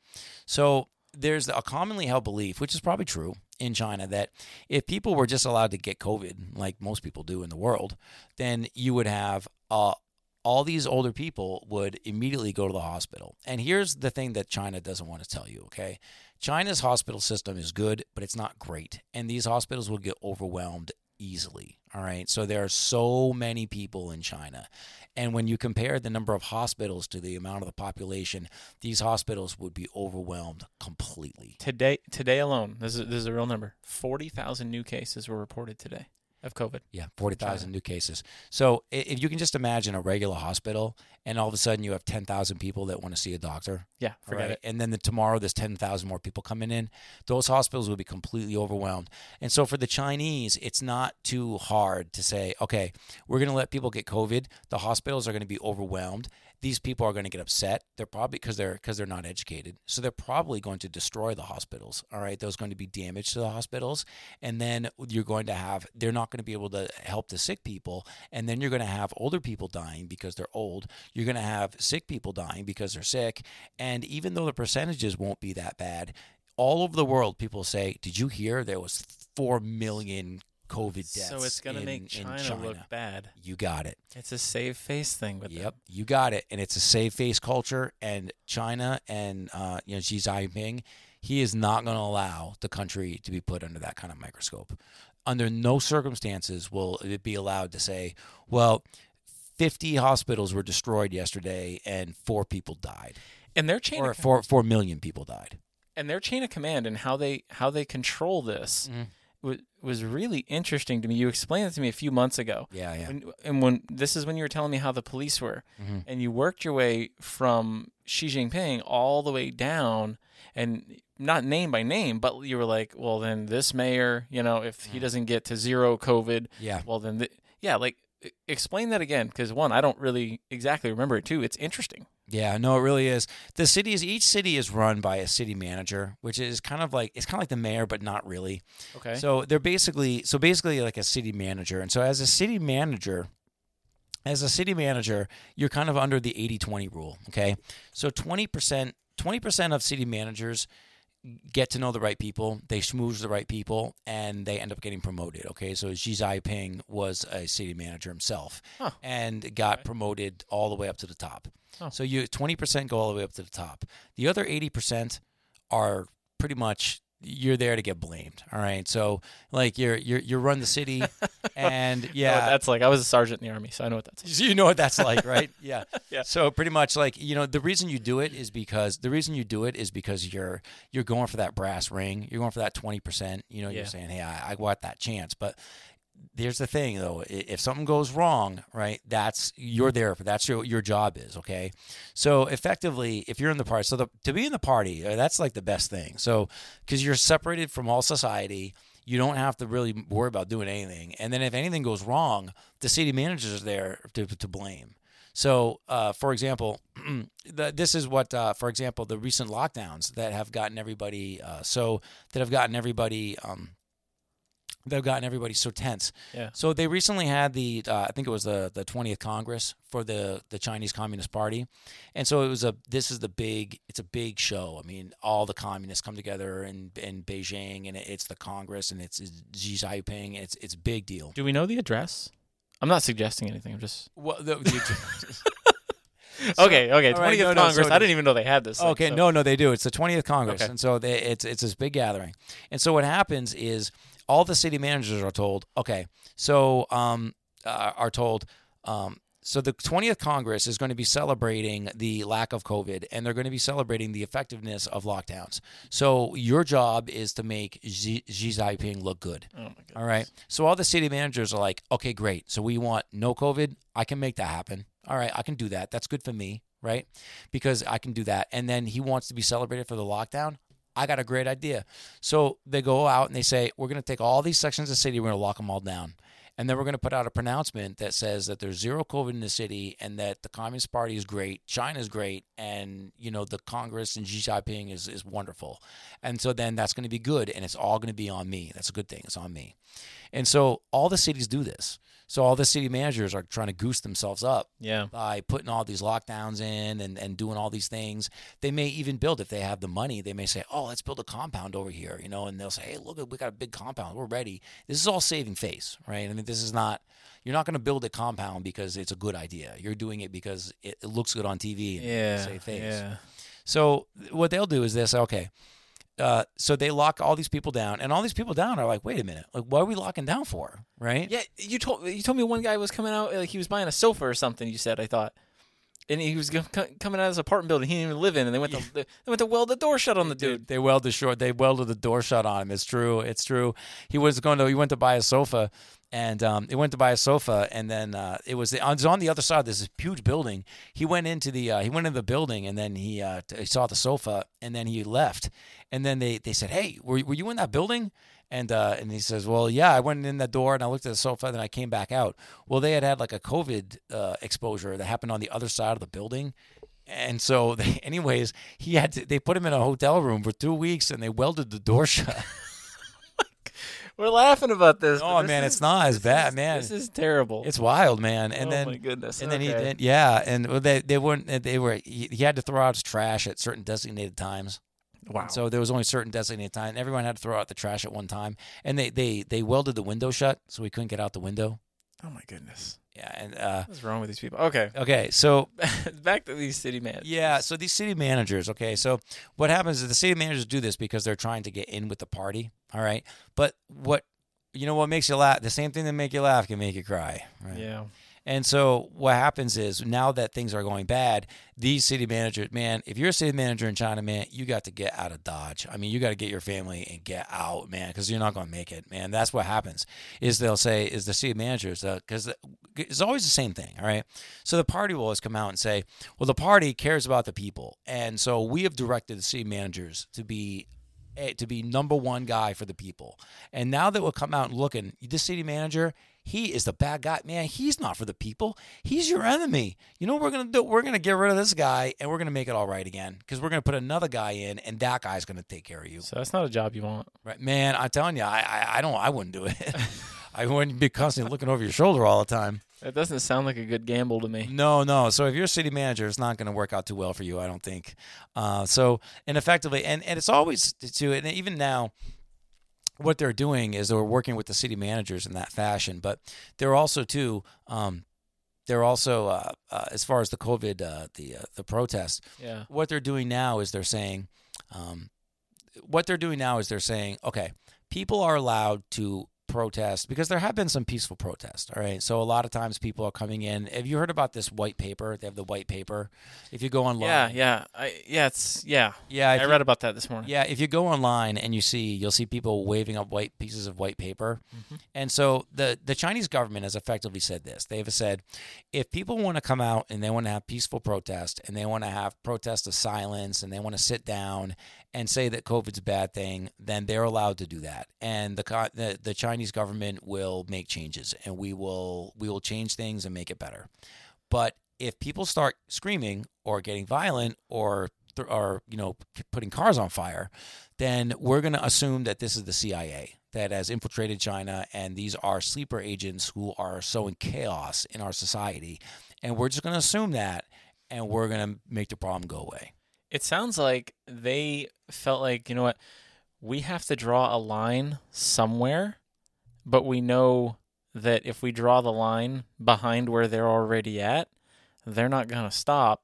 So there's a commonly held belief, which is probably true in China, that if people were just allowed to get COVID, like most people do in the world, then you would have uh, all these older people would immediately go to the hospital. And here's the thing that China doesn't want to tell you, okay? China's hospital system is good, but it's not great. And these hospitals will get overwhelmed easily. All right. So there are so many people in China. And when you compare the number of hospitals to the amount of the population, these hospitals would be overwhelmed completely. Today, today alone, this is this is a real number. Forty thousand new cases were reported today of COVID. Yeah, 40,000 new cases. So if you can just imagine a regular hospital and all of a sudden you have 10,000 people that want to see a doctor. Yeah, forget right? it. And then the, tomorrow there's 10,000 more people coming in. Those hospitals will be completely overwhelmed. And so for the Chinese, it's not too hard to say, okay, we're going to let people get COVID. The hospitals are going to be overwhelmed. These people are going to get upset. They're probably because they're because they're not educated. So they're probably going to destroy the hospitals. All right, there's going to be damage to the hospitals, and then you're going to have they're not going to be able to help the sick people, and then you're going to have older people dying because they're old. You're going to have sick people dying because they're sick, and even though the percentages won't be that bad, all over the world people say, "Did you hear there was four million COVID deaths?" So it's gonna make in China, look bad. You got it. It's a save face thing with Yep, them. you got it. And it's a save face culture. And China and uh, you know Xi Jinping, he is not going to allow the country to be put under that kind of microscope. Under no circumstances will it be allowed to say, "Well, 50 hospitals were destroyed yesterday and four people died, And their chain or of, four four million people died." and their chain of command and how they how they control this Mhm. Was was really interesting to me. You explained it to me a few months ago. Yeah, yeah. When, and when this is when you were telling me how the police were, Mhm. and you worked your way from Xi Jinping all the way down, and not name by name, but you were like, well, then this mayor, you know, if he doesn't get to zero COVID, Yeah. well, then th- yeah, like explain that again, because one, I don't really exactly remember it. Too, it's interesting. Yeah, no, it really is. The city is each city is run by a city manager, which is kind of like it's kind of like the mayor, but not really. Okay. So they're basically so basically like a city manager. And so as a city manager, as a city manager, you're kind of under the 80-20 rule, okay? So 20% 20% of city managers get to know the right people, they schmooze the right people, and they end up getting promoted. Okay, so Xi Jinping was a city manager himself Huh. and got promoted all the way up to the top. Oh. So you 20% go all the way up to the top. The other 80% are pretty much you're there to get blamed. All right, so like you're you're you run the city, and yeah, that's like. I was a sergeant in the army, so I know what that's. Like. so you know what that's like, right? Yeah. Yeah. So pretty much like, you know, the reason you do it is because the reason you do it is because you're you're going for that brass ring. You're going for that 20%. You know, Yeah. you're saying, "Hey, I, I want that chance." But there's the thing though, if something goes wrong, right? That's you're there for that's your your job is, okay? So effectively, if you're in the party, so the, to be in the party, uh, that's like the best thing. So cuz you're separated from all society, you don't have to really worry about doing anything. And then if anything goes wrong, the city manager is there to, to blame. So, uh, for example, the, this is what, uh, for example, the recent lockdowns that have gotten everybody uh, so that have gotten everybody um, that have gotten everybody so tense. Yeah. So they recently had the uh, I think it was the the 20th Congress for the the Chinese Communist Party, and so it was a this is the big it's a big show. I mean, all the communists come together in in Beijing, and it's the Congress, and it's, it's Xi Jinping. It's it's a big deal. Do we know the address? I'm not suggesting anything. I'm just Well, the, okay. Okay, 20th no, no, Congress. so I didn't even know they had this. thing, Okay, so- no, no, they do. It's the 20th Congress, Okay. and so they, it's it's this big gathering. And so what happens is all the city managers are told, okay, so um, uh, are told, um, so the 20th Congress is going to be celebrating the lack of COVID, and they're going to be celebrating the effectiveness of lockdowns. So your job is to make Xi, Xi Jinping look good. Oh my god. All right. So all the city managers are like, okay, great. So we want no COVID. I can make that happen. All right, I can do that. That's good for me, right? Because I can do that. And then he wants to be celebrated for the lockdown. I got a great idea. So they go out and they say, we're going to take all these sections of the city, we're going to lock them all down. And then we're going to put out a pronouncement that says that there's zero COVID in the city and that the Communist Party is great, China's great, and you know the Congress and Xi Jinping is, is wonderful. And so then that's going to be good, and it's all going to be on me. That's a good thing. It's on me. And so all the cities do this. So all the city managers are trying to goose themselves up Yeah. by putting all these lockdowns in and, and doing all these things. They may even build, if they have the money, they may say, oh, let's build a compound over here, you know, and they'll say, hey, look, we got a big compound. We're ready. This is all saving face, right? I mean, this is not, you're not going to build a compound because it's a good idea. You're doing it because it, it looks good on TV and Yeah. save face. Yeah. So what they'll do is they'll say, okay, uh, so they lock all these people down, and all these people down are like, wait a minute, like what are we locking down for, right? Yeah, you told you told me one guy was coming out like he was buying a sofa or something. You said I thought, and he was coming out of his apartment building he didn't even live in, and they went to they went to weld the door shut on the dude. They welded short. They welded the door shut on him. It's true. It's true. He was going to. He went to buy a sofa, and um, he went to buy a sofa, and then uh, it was it was on the other side of this huge building. He went into the uh, he went into the building, and then he uh, t- he saw the sofa, and then he left, and then they they said, "Hey, were were you in that building?" And uh, and he says, "Well, yeah, I went in that door and I looked at the sofa, and then I came back out." Well, they had had like a COVID uh, exposure that happened on the other side of the building, and so, they, anyways, he had to. They put him in a hotel room for two weeks, and they welded the door shut. We're laughing about this. oh this man, is- it's not as bad, is- man. This is terrible. It's wild, man. And oh then, my goodness. and then he Okay. did, yeah. And well, they they weren't. They were. He, he had to throw out his trash at certain designated times. Wow. So there was only certain designated time. Everyone had to throw out the trash at one time, and they they they welded the window shut so we couldn't get out the window. oh my goodness. Yeah, and uh, What's wrong with these people? Okay. okay, so Back to these city managers. Yeah, so these city managers, okay, so what happens is the city managers do this because they're trying to get in with the party, all right? But what you know what makes you laugh, the same thing that make you laugh can make you cry, right? Yeah. And so what happens is now that things are going bad, these city managers, man, if you're a city manager in China, man, you got to get out of Dodge. I mean, you got to get your family and get out, man, because you're not going to make it, man. That's what happens. Is they'll say is the city managers because it's always the same thing, all right. So the party will always come out and say, well, the party cares about the people, and so we have directed the city managers to be eh, to be number one guy for the people. And now that we'll come out and looking, this city manager, he is the bad guy. Man, he's not for the people. He's your enemy. You know what we're gonna do? We're gonna get rid of this guy and we're gonna make it all right again. Because we're gonna put another guy in and that guy's gonna take care of you. So that's not a job you want. Right. Man, I'm telling you, I I, I don't I wouldn't do it. I wouldn't be constantly looking over your shoulder all the time. That doesn't sound like a good gamble to me. No, no. So if you're a city manager, it's not going to work out too well for you, I don't think. Uh, so and effectively, and, and it's always to and even now, what they're doing is they're working with the city managers in that fashion, but they're also too. Um, they're also uh, uh, as far as the COVID, uh, the uh, the protests. Yeah. What they're doing now is they're saying, um, what they're doing now is they're saying, okay, people are allowed to protest because there have been some peaceful protests. All right, so a lot of times people are coming in. Have you heard about this white paper? They have the white paper. If you go online, Yeah, yeah. I yeah, it's yeah. yeah. I you- read about that this morning. yeah, if you go online and you see, you'll see people waving up white pieces of white paper. Mm-hmm. And so the the Chinese government has effectively said this. They've said, if people want to come out and they want to have peaceful protest and they want to have protest of silence and they want to sit down and say that COVID's a bad thing, then they're allowed to do that. And the the, the Chinese government will make changes and we will we will change things and make it better. But if people start screaming or getting violent or or you know putting cars on fire, then we're going to assume that this is the CIA that has infiltrated China and these are sleeper agents who are sowing chaos in our society, and we're just going to assume that, and we're going to make the problem go away. It sounds like they felt like, you know what, we have to draw a line somewhere, but we know that if we draw the line behind where they're already at, they're not going to stop.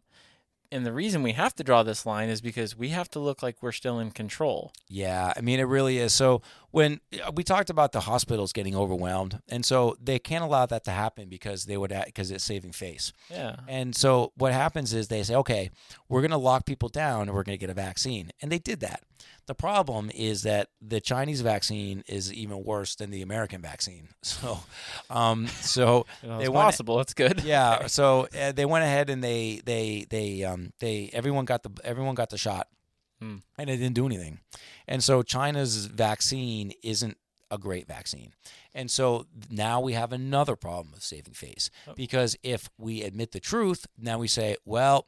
And the reason we have to draw this line is because we have to look like we're still in control. Yeah, I mean it really is. So when uh, we talked about the hospitals getting overwhelmed, and so they can't allow that to happen because they would because it's saving face. Yeah. And so what happens is they say, okay, we're going to lock people down and we're going to get a vaccine. And they did that. The problem is that the Chinese vaccine is even worse than the American vaccine. So, um, so Well, they it's went- possible. It's good. yeah. So uh, they went ahead and they they they um they everyone got the everyone got the shot, Hmm. and it didn't do anything. And so China's vaccine isn't a great vaccine. And so now we have another problem of saving face Oh. because if we admit the truth, now we say, well,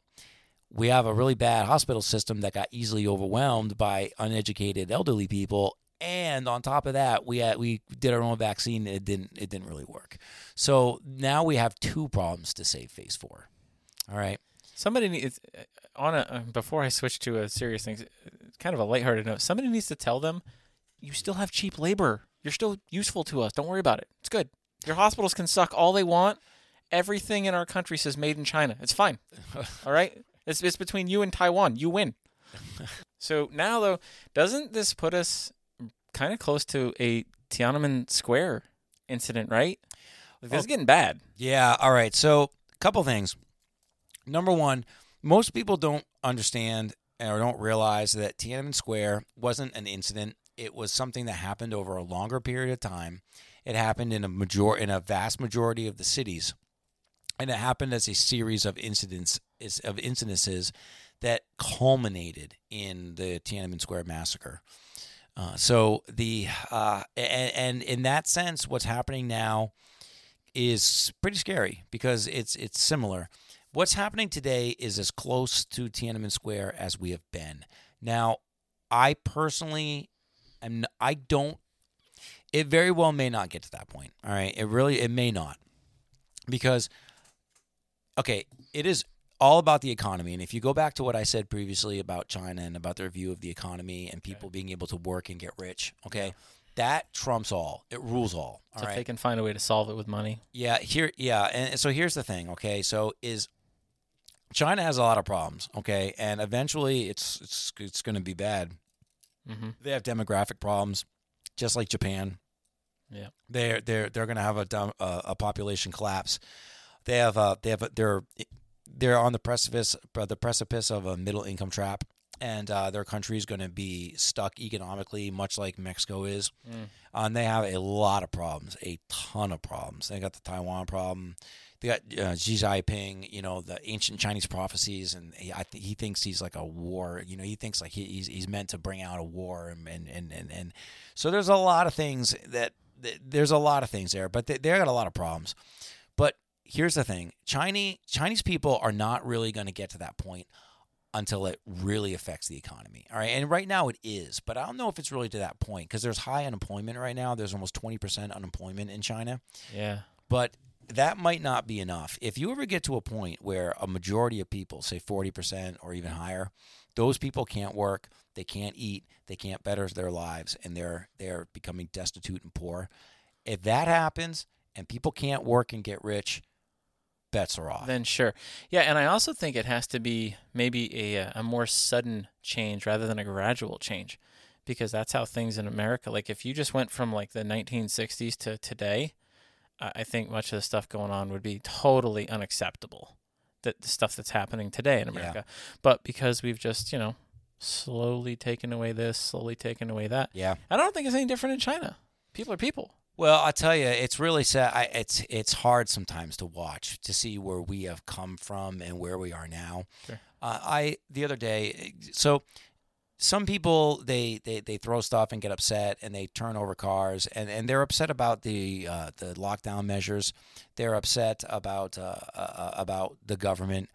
we have a really bad hospital system that got easily overwhelmed by uneducated elderly people. And on top of that, we had, we did our own vaccine. It didn't it didn't really work. So now we have two problems to save phase 4 All right. Somebody needs on a uh, before I switch to a serious thing, kind of a lighthearted note. Somebody needs to tell them, you still have cheap labor. You're still useful to us. Don't worry about it. It's good. Your hospitals can suck all they want. Everything in our country says made in China. It's fine. all right. It's it's between you and Taiwan. You win. So now though, doesn't this put us kind of close to a Tiananmen Square incident, right? Like, this is Oh. getting bad. Yeah. All right. So, a couple things. Number one, most people don't understand or don't realize that Tiananmen Square wasn't an incident. It was something that happened over a longer period of time. It happened in a major in a vast majority of the cities, and it happened as a series of incidents is- of incidences that culminated in the Tiananmen Square massacre. Uh, so the uh, and, and in that sense, what's happening now is pretty scary because it's it's similar. What's happening today is as close to Tiananmen Square as we have been. Now, I personally am I don't it very well may not get to that point. All right? It really it may not. Because okay, it is all about the economy. And if you go back to what I said previously about China and about their view of the economy and people being able to work and get rich, okay? That trumps all. It rules all. All So right. if they can find a way to solve it with money. Yeah, here, yeah, and so here's the thing. Okay, so is China has a lot of problems. Okay, and eventually it's it's it's going to be bad. Mm-hmm. They have demographic problems, just like Japan. Yeah. they're they're they're going to have a uh, a population collapse. They have uh they have a, they're they're on the precipice the precipice of a middle income trap, and uh, their country is going to be stuck economically, much like Mexico is. Mm. Uh, and they have a lot of problems, a ton of problems. They got the Taiwan problem. They got uh, Xi Jinping, you know, the ancient Chinese prophecies, and he, I th- he thinks he's like a war. You know, he thinks like he, he's he's meant to bring out a war, and and and and, and so there's a lot of things that, that there's a lot of things there, but they, they got a lot of problems. Here's the thing: Chinese Chinese people are not really going to get to that point until it really affects the economy. All right. And right now it is, but I don't know if it's really to that point because there's high unemployment right now. There's almost 20% unemployment in China. Yeah. But that might not be enough. If you ever get to a point where a majority of people, say 40% or even higher, those people can't work, they can't eat, they can't better their lives, and they're they're becoming destitute and poor. If that happens and people can't work and get rich, bets are off. Then sure. Yeah, and I also think it has to be maybe a a more sudden change rather than a gradual change. Because that's how things in America like if you just went from like the 1960s to today, I think much of the stuff going on would be totally unacceptable. That the stuff that's happening today in Yeah. America. But because we've just, you know, slowly taken away this, slowly taken away that. yeah. I don't think it's any different in China. People are people. Well, I tell you, it's really sad. I, it's it's hard sometimes to watch to see where we have come from and where we are now. Sure. Uh, I the other day, so some people they, they, they throw stuff and get upset and they turn over cars and, and they're upset about the uh, the lockdown measures. They're upset about uh, uh, about the government.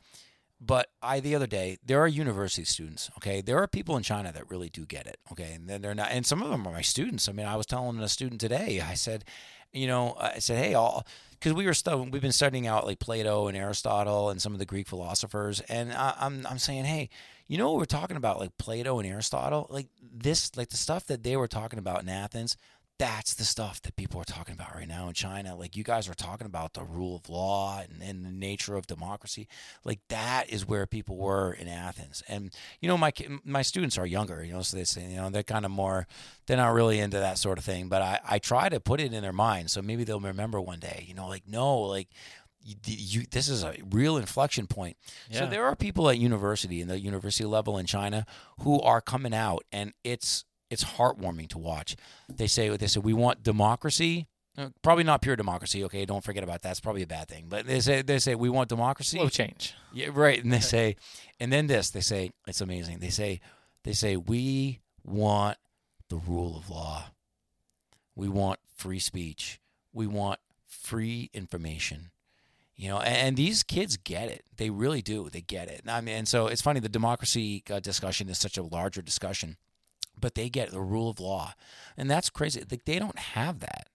But I the other day, there are university students. Okay, there are people in China that really do get it. Okay, and then they're not, and some of them are my students. I mean, I was telling a student today. I said, you know, I said, hey, all because we were stu- we've been studying out like Plato and Aristotle and some of the Greek philosophers, and I, I'm I'm saying, hey, you know what we're talking about, like Plato and Aristotle, like this, like the stuff that they were talking about in Athens. That's the stuff that people are talking about right now in China. Like you guys are talking about the rule of law and, and the nature of democracy. Like that is where people were in Athens. And you know, my my students are younger. You know, so they say you know they're kind of more. They're not really into that sort of thing. But I I try to put it in their mind so maybe they'll remember one day. You know, like no, like you, you this is a real inflection point. So there are people at university and the university level in China who are coming out, and it's it's heartwarming to watch. They say they say we want democracy. Uh, Probably not pure democracy. Okay, don't forget about that. It's probably a bad thing. But they say they say we want democracy. Slow change. Yeah, right. And they say, and then this, they say, it's amazing. They say, they say, we want the rule of law. We want free speech. We want free information. You know, and, and these kids get it. They really do. They get it. And I mean, and so it's funny. The democracy uh, discussion is such a larger discussion, but they get the rule of law, and that's crazy. Like they don't have that.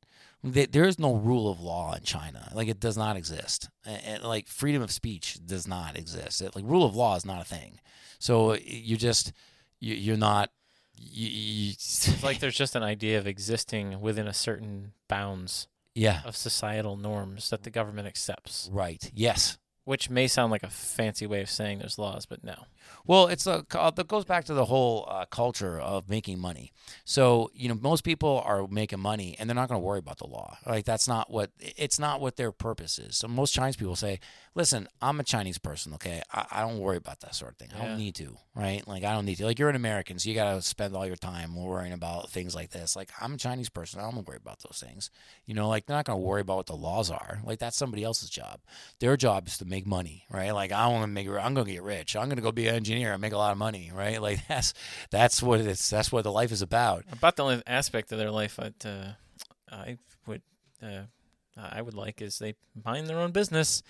They, there is no rule of law in China. Like it does not exist. And, and, like freedom of speech does not exist. It, like rule of law is not a thing. So uh, you just you, you're not. You, you, It's like there's just an idea of existing within a certain bounds yeah. of societal norms that the government accepts. Right. Yes. which may sound like a fancy way of saying there's laws, but no. Well, it's a that goes back to the whole uh, culture of making money. So you know, most people are making money, and they're not going to worry about the law. Like that's not what it's not what their purpose is. So most Chinese people say, "Listen, I'm a Chinese person. Okay, I, I don't worry about that sort of thing. I don't need to. Right? Like I don't need to. Like you're an American, so you got to spend all your time worrying about things like this. Like I'm a Chinese person. I don't worry about those things. You know, like they're not going to worry about what the laws are. Like that's somebody else's job. Their job is to make money. Right? Like I want to make. I'm going to get rich. I'm going to go be an engineer and make a lot of money. Right? Like that's that's what it's. That's what the life is about. About the only aspect of their life that uh, I would uh, I would like is they mind their own business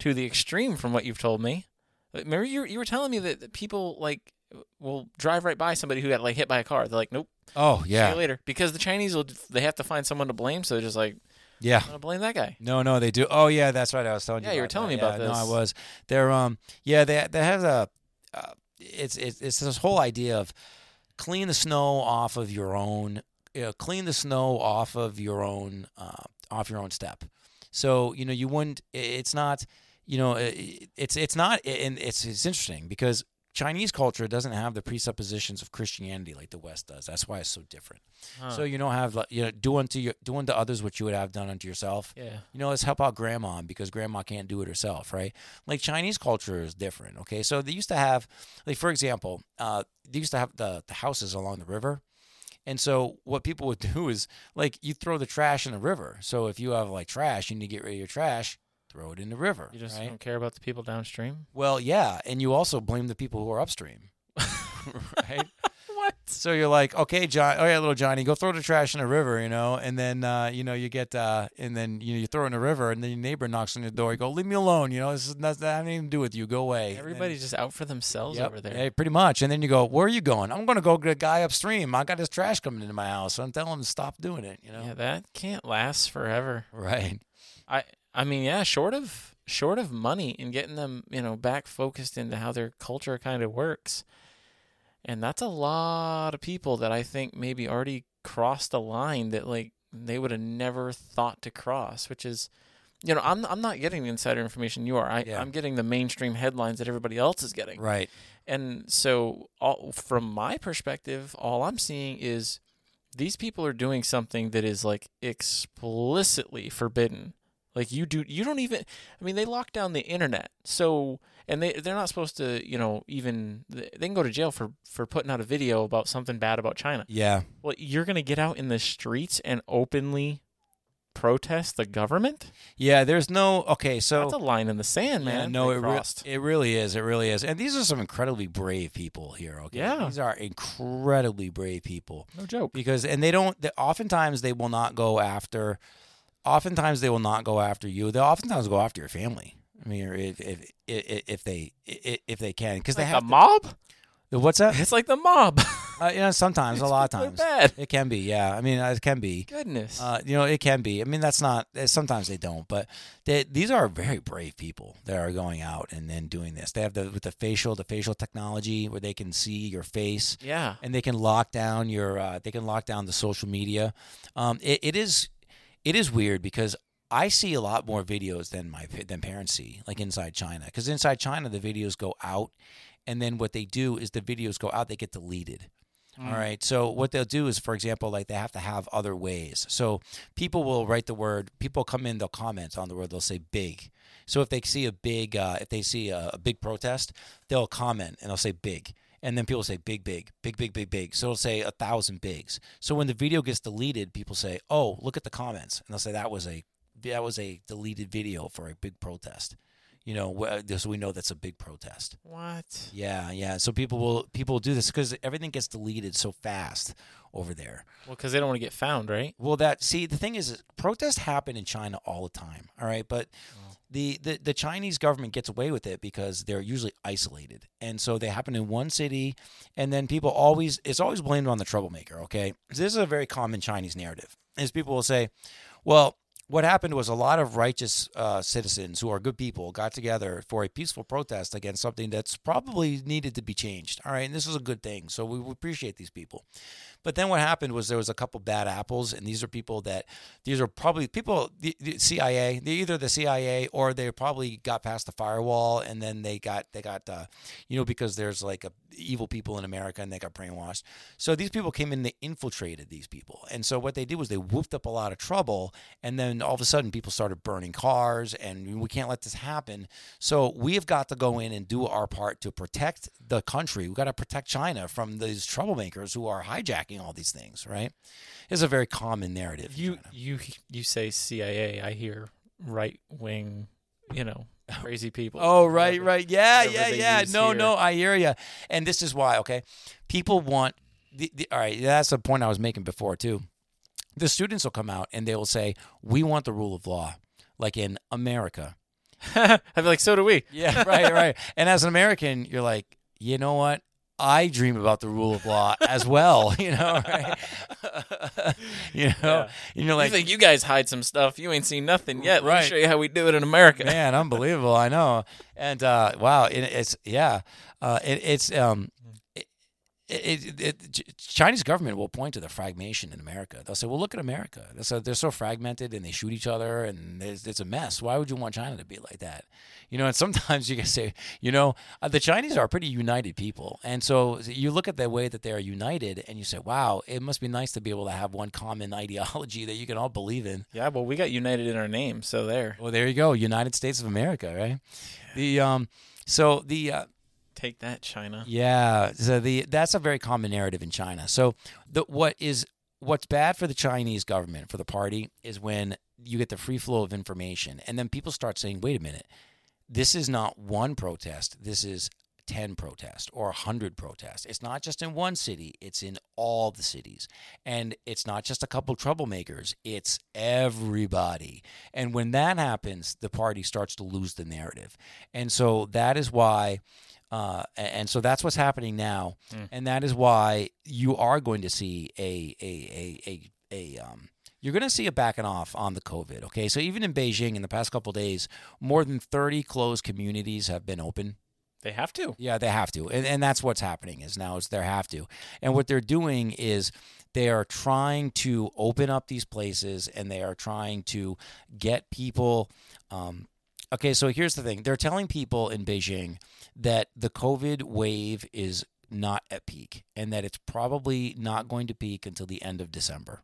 to the extreme from what you've told me. Remember you you were telling me that, people like will drive right by somebody who got like hit by a car. They're like, nope, Oh yeah. see you later, because the Chinese will they have to find someone to blame, so they're just like, yeah. I'm blame that guy. No, no, they do. Oh, yeah, that's right. I was telling you. Yeah, you were telling that. me about Yeah, No, I was. They're um, yeah, they they have a, uh, it's it's it's this whole idea of clean the snow off of your own, you know, clean the snow off of your own, uh, off your own step. So you know, you wouldn't. It's not. You know, it- it's it's not, and it's it's interesting because. Chinese culture doesn't have the presuppositions of Christianity like the West does. That's why it's so different. Huh. So you don't have like you know do unto your do unto others what you would have done unto yourself yeah, you know, let's help out grandma because grandma can't do it herself, right? Like Chinese culture is different, okay? So they used to have, like, for example, uh, they used to have the, the houses along the river. And so what people would do is, like, you throw the trash in the river. So if you have, like, trash, you need to get rid of your trash, throw it in the river, you just right? don't care about the people downstream. Well, yeah. And you also blame the people who are upstream, right? What? So you're like, okay, John, oh yeah, little Johnny, go throw the trash in the river, you know, and then uh, you know you get, uh, and then you know you throw it in the river, and then your neighbor knocks on your door. You go, leave me alone, you know, this is not, that has nothing to do with you. Go away. And then- Everybody's just out for themselves Yep, over there. yeah, pretty much. And then you go, where are you going? I'm going to go get a guy upstream. I got this trash coming into my house. So I'm telling him to stop doing it. You know, Yeah, that can't last forever. right? I I mean, yeah, short of short of money and getting them, you know, back focused into how their culture kind of works. And that's a lot of people that I think maybe already crossed a line that like they would have never thought to cross, which is you know, I'm I'm not getting the insider information you are. I, Yeah. I'm getting the mainstream headlines that everybody else is getting. Right. And so, all, from my perspective, all I'm seeing is these people are doing something that is like explicitly forbidden. Like you do, you don't even. I mean, they lock down the internet. So, and they they're not supposed to, you know, even they can go to jail for for putting out a video about something bad about China. Yeah. Well, you're gonna get out in the streets and openly protest the government. Yeah. There's no. Okay. So That's a line in the sand, Yeah, man. no, it, re- it really is. It really is. And these are some incredibly brave people here. Okay, Yeah. these are incredibly brave people no joke. because, and they don't. They, oftentimes, they will not go after. Oftentimes, they will not go after you. They oftentimes go after your family. I mean, if if if, if they if they can, because they have the to- mob. What's that? It's like the mob. Uh, you know, sometimes, a lot of times, bad. it can be. Yeah, I mean, it can be. Goodness. Uh, you know, it can be. I mean, that's not. eh, Sometimes they don't, but they, these are very brave people that are going out and then doing this. They have the with the facial, the facial technology where they can see your face yeah. and they can lock down your. Uh, they can lock down the social media. Um, it, it is, it is weird because I see a lot more videos than my than parents see, like inside China. Because inside China, the videos go out, and then what they do is the videos go out, they get deleted. All right. So what they'll do is, for example, like they have to have other ways. So people will write the word. People come in, they'll comment on the word. They'll say big. So if they see a big, uh, if they see a, a big protest, they'll comment and they'll say big. And then people say big, big, big, big, big, big. So it'll say a thousand bigs. So when the video gets deleted, people say, "Oh, look at the comments," and they'll say that was a that was a deleted video for a big protest. You know, wh- uh, so we know that's a big protest. What? Yeah, yeah. So people will people will do this because everything gets deleted so fast over there. Well, because they don't want to get found, right? Well, that see the thing is, is protests happen in China all the time. All right, but oh. the, the the Chinese government gets away with it because they're usually isolated, and so they happen in one city, and then people always it's always blamed on the troublemaker. Okay, this is a very common Chinese narrative. Is people will say, well. What happened was a lot of righteous uh, citizens who are good people got together for a peaceful protest against something that's probably needed to be changed. All right, and this is a good thing, so we, appreciate these people. But then what happened was there was a couple bad apples, and these are people that these are probably people the, the CIA. They're either the CIA or they probably got past the firewall, and then they got they got uh, you know because there's like a, evil people in America and they got brainwashed. So these people came in, they infiltrated these people, and so what they did was they whooped up a lot of trouble, and then all of a sudden people started burning cars, and we can't let this happen. So we have got to go in and do our part to protect the country. We got to protect China from these troublemakers who are hijacking all these things. Right? It's a very common narrative. You you you say CIA. I hear right wing. You know, crazy people. Oh, right, Whatever- right. Yeah, yeah, yeah. No, here. no, I hear you. And this is why, okay? People want the, the all right, that's the point I was making before too. The students will come out and they will say, "We want the rule of law." Like in America. I'd be like, so do we. Yeah, right, right. And as an American, you're like, "You know what? I dream about the rule of law as well, you know, right? you know, Yeah. you know, like you think you guys hide some stuff? You ain't seen nothing yet. Let Right. me show you how we do it in America. man unbelievable i know and uh wow it, it's yeah uh it, it's um it, it, it, Chinese government will point to the fragmentation in America. They'll say, "Well, look at America. They're so, they're so fragmented and they shoot each other, and it's a mess. Why would you want China to be like that?" You know, and sometimes you can say, you know, uh, the Chinese are a pretty united people, and so you look at the way that they are united, and you say, "Wow, it must be nice to be able to have one common ideology that you can all believe in." Yeah, well, we got united in our name, so there. Well, there you go, United States of America, right? The um, so the uh, Take that, China. yeah, so the that's a very common narrative in China. So the what is what's bad for the Chinese government for the party is when you get the free flow of information, and then people start saying, "Wait a minute, this is not one protest. This is." 10 protests or 100 protests. It's not just in one city, it's in all the cities. And it's not just a couple troublemakers, it's everybody. And when that happens, the party starts to lose the narrative. And so that is why uh, and so that's what's happening now, Mm. and that is why you are going to see a a a a, a um. You're going to see a backing off on the COVID. Okay, so even in Beijing, in the past couple days, more than 30 closed communities have been open. They have to. Yeah, they have to, and, and that's what's happening is now is they have to, and what they're doing is they are trying to open up these places, and they are trying to get people. Um, okay, so here's the thing: they're telling people in Beijing that the COVID wave is not at peak, and that it's probably not going to peak until the end of December.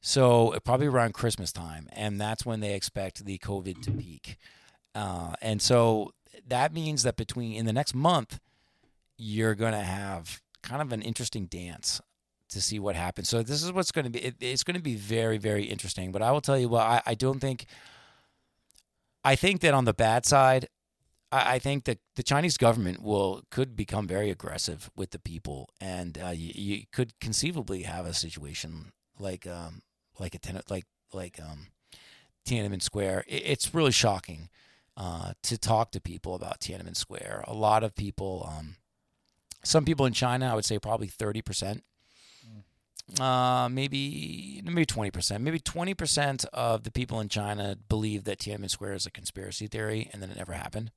So probably around Christmas time, and that's when they expect the COVID to peak. Uh, and so that means that between in the next month, you're going to have kind of an interesting dance to see what happens. So this is what's going to be. It, it's going to be very, very interesting. But I will tell you, well, I, I don't think. I think that on the bad side, I, I think that the Chinese government will could become very aggressive with the people, and uh, you, you could conceivably have a situation like um like a ten, like like um Tiananmen Square. It, it's really shocking uh, to talk to people about Tiananmen Square. A lot of people, um, some people in China, I would say probably thirty percent, uh, maybe maybe twenty percent, maybe twenty percent of the people in China believe that Tiananmen Square is a conspiracy theory and that it never happened.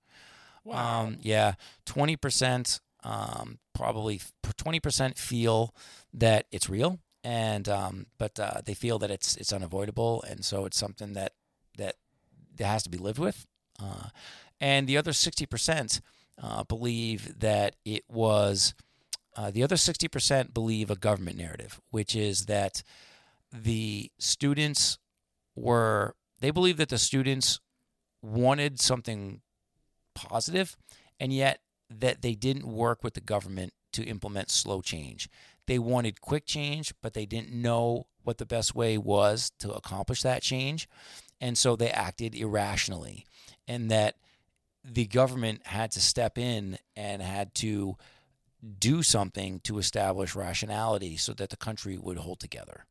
Um, yeah, twenty percent, um, probably twenty percent feel that it's real, and um, but uh, they feel that it's it's unavoidable, and so it's something that that that has to be lived with. Uh, and the other sixty percent uh, believe that it was. Uh, the other sixty percent believe a government narrative, which is that the students were. They believe that the students wanted something positive, and yet that they didn't work with the government to implement slow change. They wanted quick change, but they didn't know what the best way was to accomplish that change. And so they acted irrationally, and that the government had to step in and had to do something to establish rationality so that the country would hold together.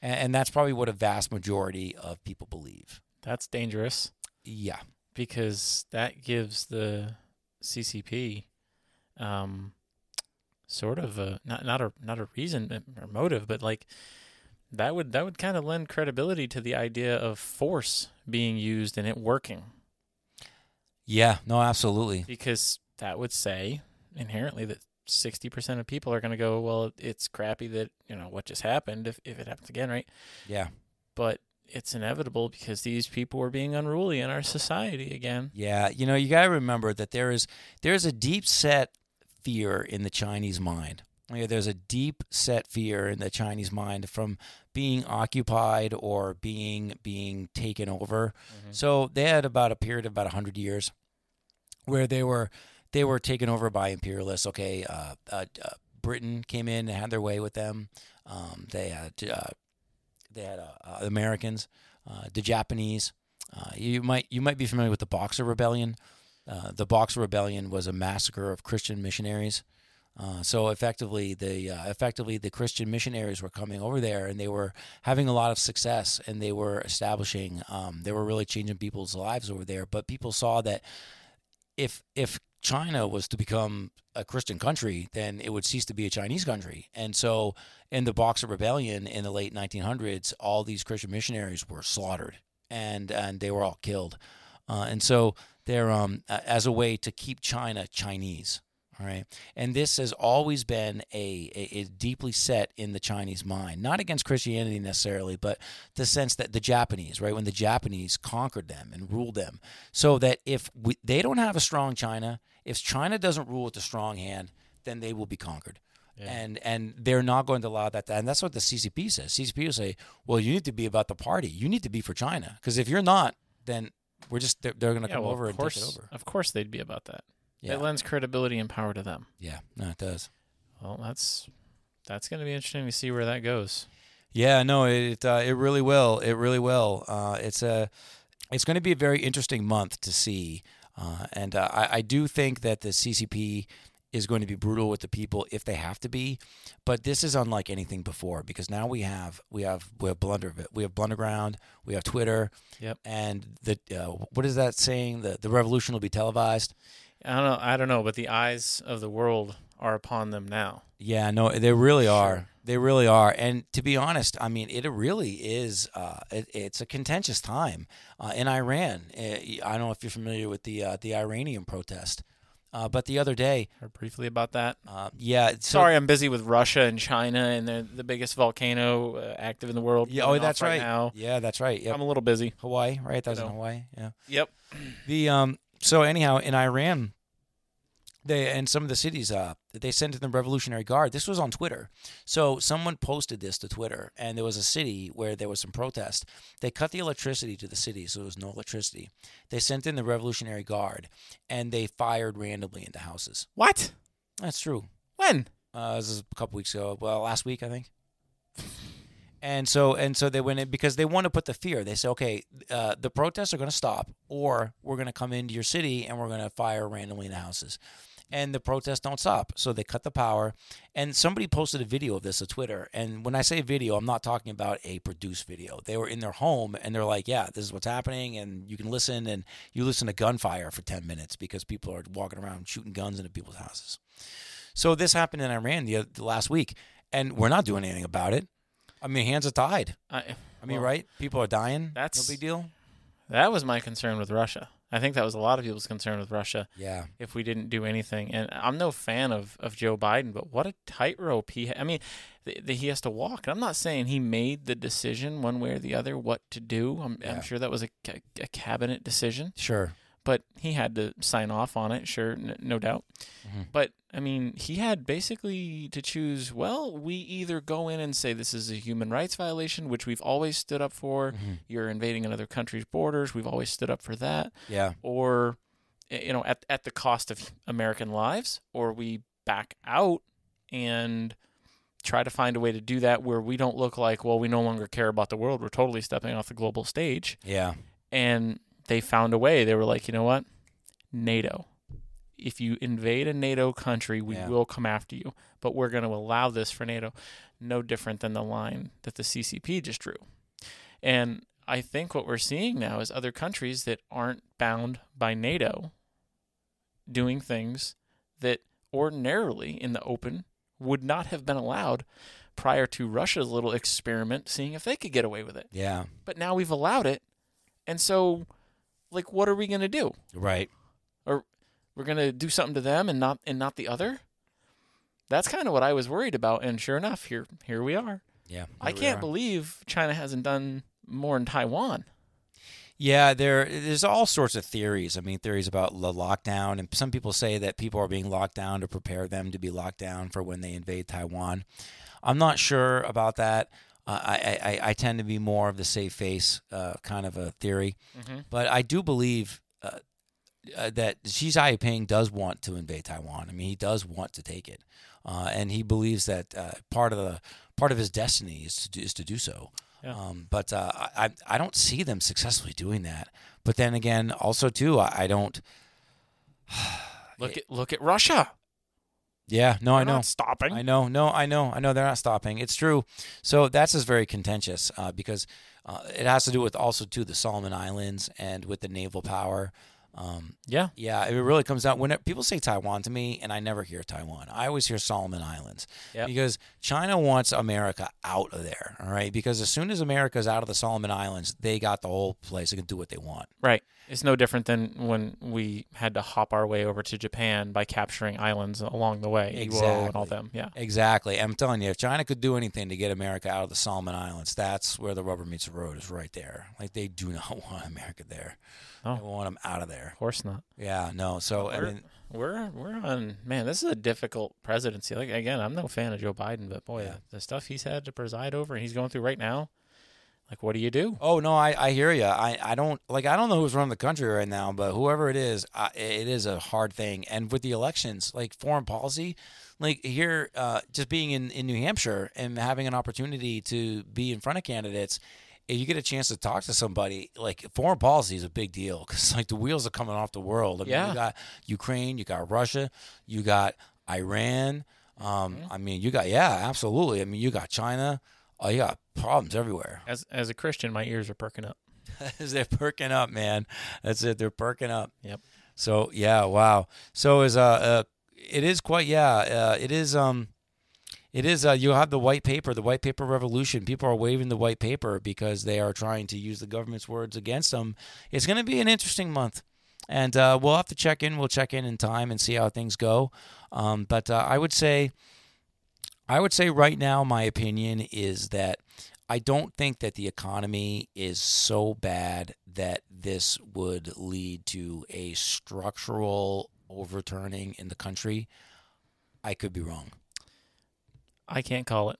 And, that's probably what a vast majority of people believe. That's dangerous Yeah. Because that gives the CCP um, sort of a not not a not a reason or motive, but like that would that would kind of lend credibility to the idea of force being used and it working Yeah, no, absolutely. because that would say inherently that 60% of people are going to go well it's crappy that you know what just happened if, if it happens again right Yeah. but it's inevitable because these people were being unruly in our society again Yeah, you know, you got to remember that there is there is a deep set fear in the Chinese mind. Yeah, There's a deep set fear in the Chinese mind from being occupied or being being taken over. So they had about a period of about hundred years where they were they were taken over by imperialists. Okay, uh, uh, uh, Britain came in and had their way with them. Um, they had uh, they had uh, uh, Americans, uh, the Japanese. Uh, you might you might be familiar with the Boxer Rebellion. The Boxer Rebellion was a massacre of Christian missionaries. Uh, so effectively, the uh, effectively the Christian missionaries were coming over there, and they were having a lot of success, and they were establishing, um, they were really changing people's lives over there. But people saw that if if China was to become a Christian country, then it would cease to be a Chinese country. And so, in the Boxer Rebellion in the late 1900s, all these Christian missionaries were slaughtered, and and they were all killed. Uh, and so, they're um, as a way to keep China Chinese. All right, and this has always been a, a, a deeply set in the Chinese mind, not against Christianity necessarily, but the sense that the Japanese, right, when the Japanese conquered them and ruled them, so that if we, they don't have a strong China, if China doesn't rule with a strong hand, then they will be conquered. Yeah. And and they're not going to allow that. And that's what the CCP says. CCP will say, well, you need to be about the party. You need to be for China. Because if you're not, then we're just they're, they're going to yeah, come well, over of and course, take it over. Of course, they'd be about that. Yeah, It lends credibility and power to them. yeah, no, it does. Well, that's that's going to be interesting to see where that goes. Yeah, no, it uh, it really will. It really will. Uh, it's a it's going to be a very interesting month to see, uh, and uh, I, I do think that the CCP is going to be brutal with the people if they have to be, but this is unlike anything before because now we have we have we have blunder we have Blunderground, we have Twitter, Yep. and the uh, what is that saying? The the revolution will be televised. I don't know. I don't know, but the eyes of the world are upon them now. Yeah, no, they really are. They really are. And to be honest, I mean, it really is. Uh, it, it's a contentious time uh, in Iran. Uh, I don't know if you're familiar with the uh, the Iranian protest, uh, but the other day, Heard briefly about that. uh, yeah. So, Sorry, I'm busy with Russia and China, and they're the biggest volcano uh, active in the world. Yeah, oh, that's off right. Now. Yeah, that's right. Yep. I'm a little busy. Hawaii, right? That was in. Hawaii. Yeah. Yep. The um. So anyhow, in Iran, they and some of the cities uh they sent in the Revolutionary Guard. This was on Twitter. So someone posted this to Twitter, and there was a city where there was some protest. They cut the electricity to the city, so there was no electricity. They sent in the Revolutionary Guard, and they fired randomly into houses. What? That's true. When? Uh, this is a couple weeks ago. Well, last week I think. And so and so they went in because they want to put the fear. They say, okay, uh, the protests are going to stop, or we're going to come into your city and we're going to fire randomly in houses. And the protests don't stop, so they cut the power. And somebody posted a video of this on Twitter. And when I say video, I'm not talking about a produced video. They were in their home and they're like, yeah, this is what's happening, and you can listen and you listen to gunfire for 10 minutes because people are walking around shooting guns into people's houses. So this happened in Iran the, the last week, and we're not doing anything about it. I mean, hands are tied. I, I mean, well, right? People are dying. that's- no big deal. That was my concern with Russia. I think that was a lot of people's concern with Russia Yeah, if we didn't do anything. And I'm no fan of, of Joe Biden, but what a tightrope he. Ha- I mean, th- th- he has to walk. And I'm not saying he made the decision one way or the other what to do. I'm, Yeah. I'm sure that was a, ca- a cabinet decision, sure. But he had to sign off on it. Sure, n- no doubt. Mhm. But I mean, he had basically to choose. Well, we either go in and say this is a human rights violation, which we've always stood up for. Mhm. You're invading another country's borders. We've always stood up for that Yeah, or you know at at the cost of American lives, or we back out and try to find a way to do that where we don't look like well we no longer care about the world. We're totally stepping off the global stage. yeah, And they found a way. They were like, you know what, NATO. If you invade a NATO country, we Yeah. will come after you. But we're going to allow this for NATO. No different than the line that the CCP just drew. And I think what we're seeing now is other countries that aren't bound by NATO doing things that ordinarily in the open would not have been allowed prior to Russia's little experiment, seeing if they could get away with it. Yeah. But now we've allowed it, and so, like, what are we going to do? Right. Or we're going to do something to them and not and not the other? That's kind of what I was worried about, and sure enough, here here we are. Yeah. I can't are. believe China hasn't done more in Taiwan. Yeah, there there's all sorts of theories. I mean, theories about the lockdown, and some people say that people are being locked down to prepare them to be locked down for when they invade Taiwan. I'm not sure about that. Uh, I, I I tend to be more of the safe face uh, kind of a theory, Mhm. but I do believe uh, uh, that Xi Jinping does want to invade Taiwan. I mean, he does want to take it, uh, and he believes that uh, part of the part of his destiny is to do, is to do so. Yeah. Um, but uh, I I don't see them successfully doing that. But then again, also too, I, I don't. Look at look at Russia. Yeah, no, I They're know. not stopping. I know, no, I know, I know. They're not stopping. It's true. So that's just very contentious uh, because uh, it has to do with also too the Solomon Islands and with the naval power. Um, yeah, yeah, it really comes down when it, people say Taiwan to me, and I never hear Taiwan. I always hear Solomon Islands Yep. because China wants America out of there. All right, because as soon as America's out of the Solomon Islands, they got the whole place. They can do what they want. right. It's no different than when we had to hop our way over to Japan by capturing islands along the way, Iwo and all Exactly. them. Yeah, Exactly. I'm telling you, if China could do anything to get America out of the Solomon Islands, that's where the rubber meets the road. Is right there. Like they do not want America there. Oh. They want them out of there. of course not. Yeah. No. So I We're- mean, We're we're on man. This is a difficult presidency. Like again, I'm no fan of Joe Biden, but boy, Yeah. the stuff he's had to preside over and he's going through right now. Like, what do you do? oh no, I, I hear you. I, I don't like I don't know who's running the country right now, but whoever it is, I, it is a hard thing. And with the elections, like foreign policy, like here, uh, just being in in New Hampshire and having an opportunity to be in front of candidates. If you get a chance to talk to somebody, like foreign policy is a big deal because like the wheels are coming off the world. I mean, Yeah. you got Ukraine, you got Russia, you got Iran. Um, I mean, you got yeah, absolutely. I mean, you got China. Oh, you got problems everywhere. As as a Christian, my ears are perking up. They're perking up, man. That's it. They're perking up. Yep. So yeah, wow. So is uh, uh it is quite yeah. Uh, it is um, it is uh, you have the white paper, the white paper revolution. People are waving the white paper because they are trying to use the government's words against them. It's going to be an interesting month, and uh, we'll have to check in. We'll check in in time and see how things go. Um, but uh, I would say, I would say right now, my opinion is that I don't think that the economy is so bad that this would lead to a structural overturning in the country. I could be wrong. I can't call it.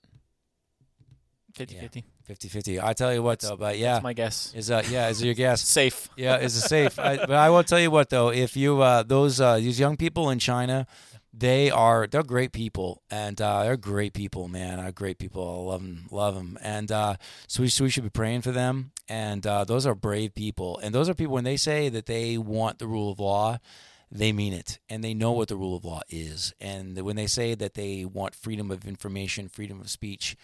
50 Yeah. 50. 50-50. I tell you what though, but yeah. That's my guess. Is uh yeah, is it your guess? Safe. Yeah, is it safe? I, but I will tell you what though, if you uh those uh these young people in China, they are they're great people and uh they're great people, man. They're great people. I love them, love them. And uh so we, so we should be praying for them and uh those are brave people. And those are people when they say that they want the rule of law, they mean it and they know what the rule of law is. And when they say that they want freedom of information, freedom of speech,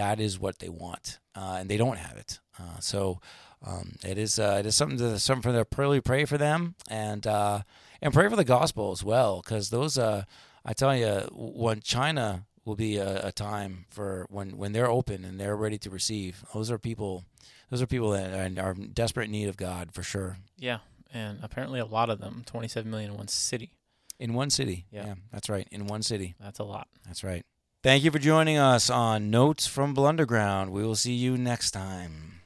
that is what they want, uh, and they don't have it. Uh, so um, it is uh, it is something to something for them. Really pray for them and uh, and pray for the gospel as well, because those uh, I tell you, when China will be a, a time for when when they're open and they're ready to receive. Those are people. Those are people that are, are in desperate need of God for sure. Yeah. And apparently a lot of them, 27 million in one city. In one city. Yeah. that's right. In one city. That's a lot. That's right. Thank you for joining us on Notes from Blunderground. We will see you next time.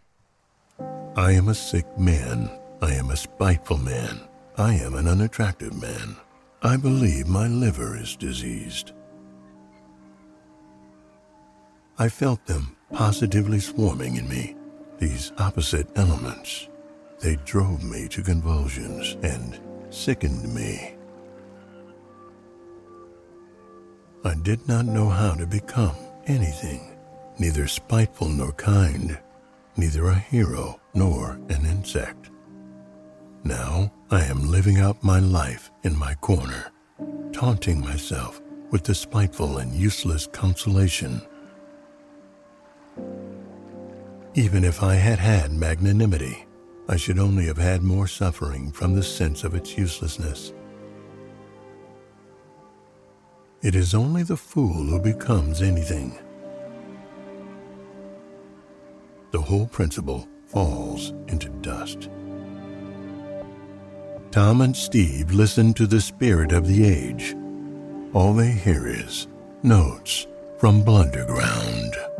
I am a sick man. I am a spiteful man. I am an unattractive man. I believe my liver is diseased. I felt them positively swarming in me, these opposite elements. They drove me to convulsions and sickened me. I did not know how to become anything, neither spiteful nor kind, neither a hero nor an insect. Now I am living out my life in my corner, taunting myself with the spiteful and useless consolation. Even if I had had magnanimity, I should only have had more suffering from the sense of its uselessness. It is only the fool who becomes anything. The whole principle falls into dust. Tom and Steve listen to the spirit of the age. All they hear is notes from Blunderground.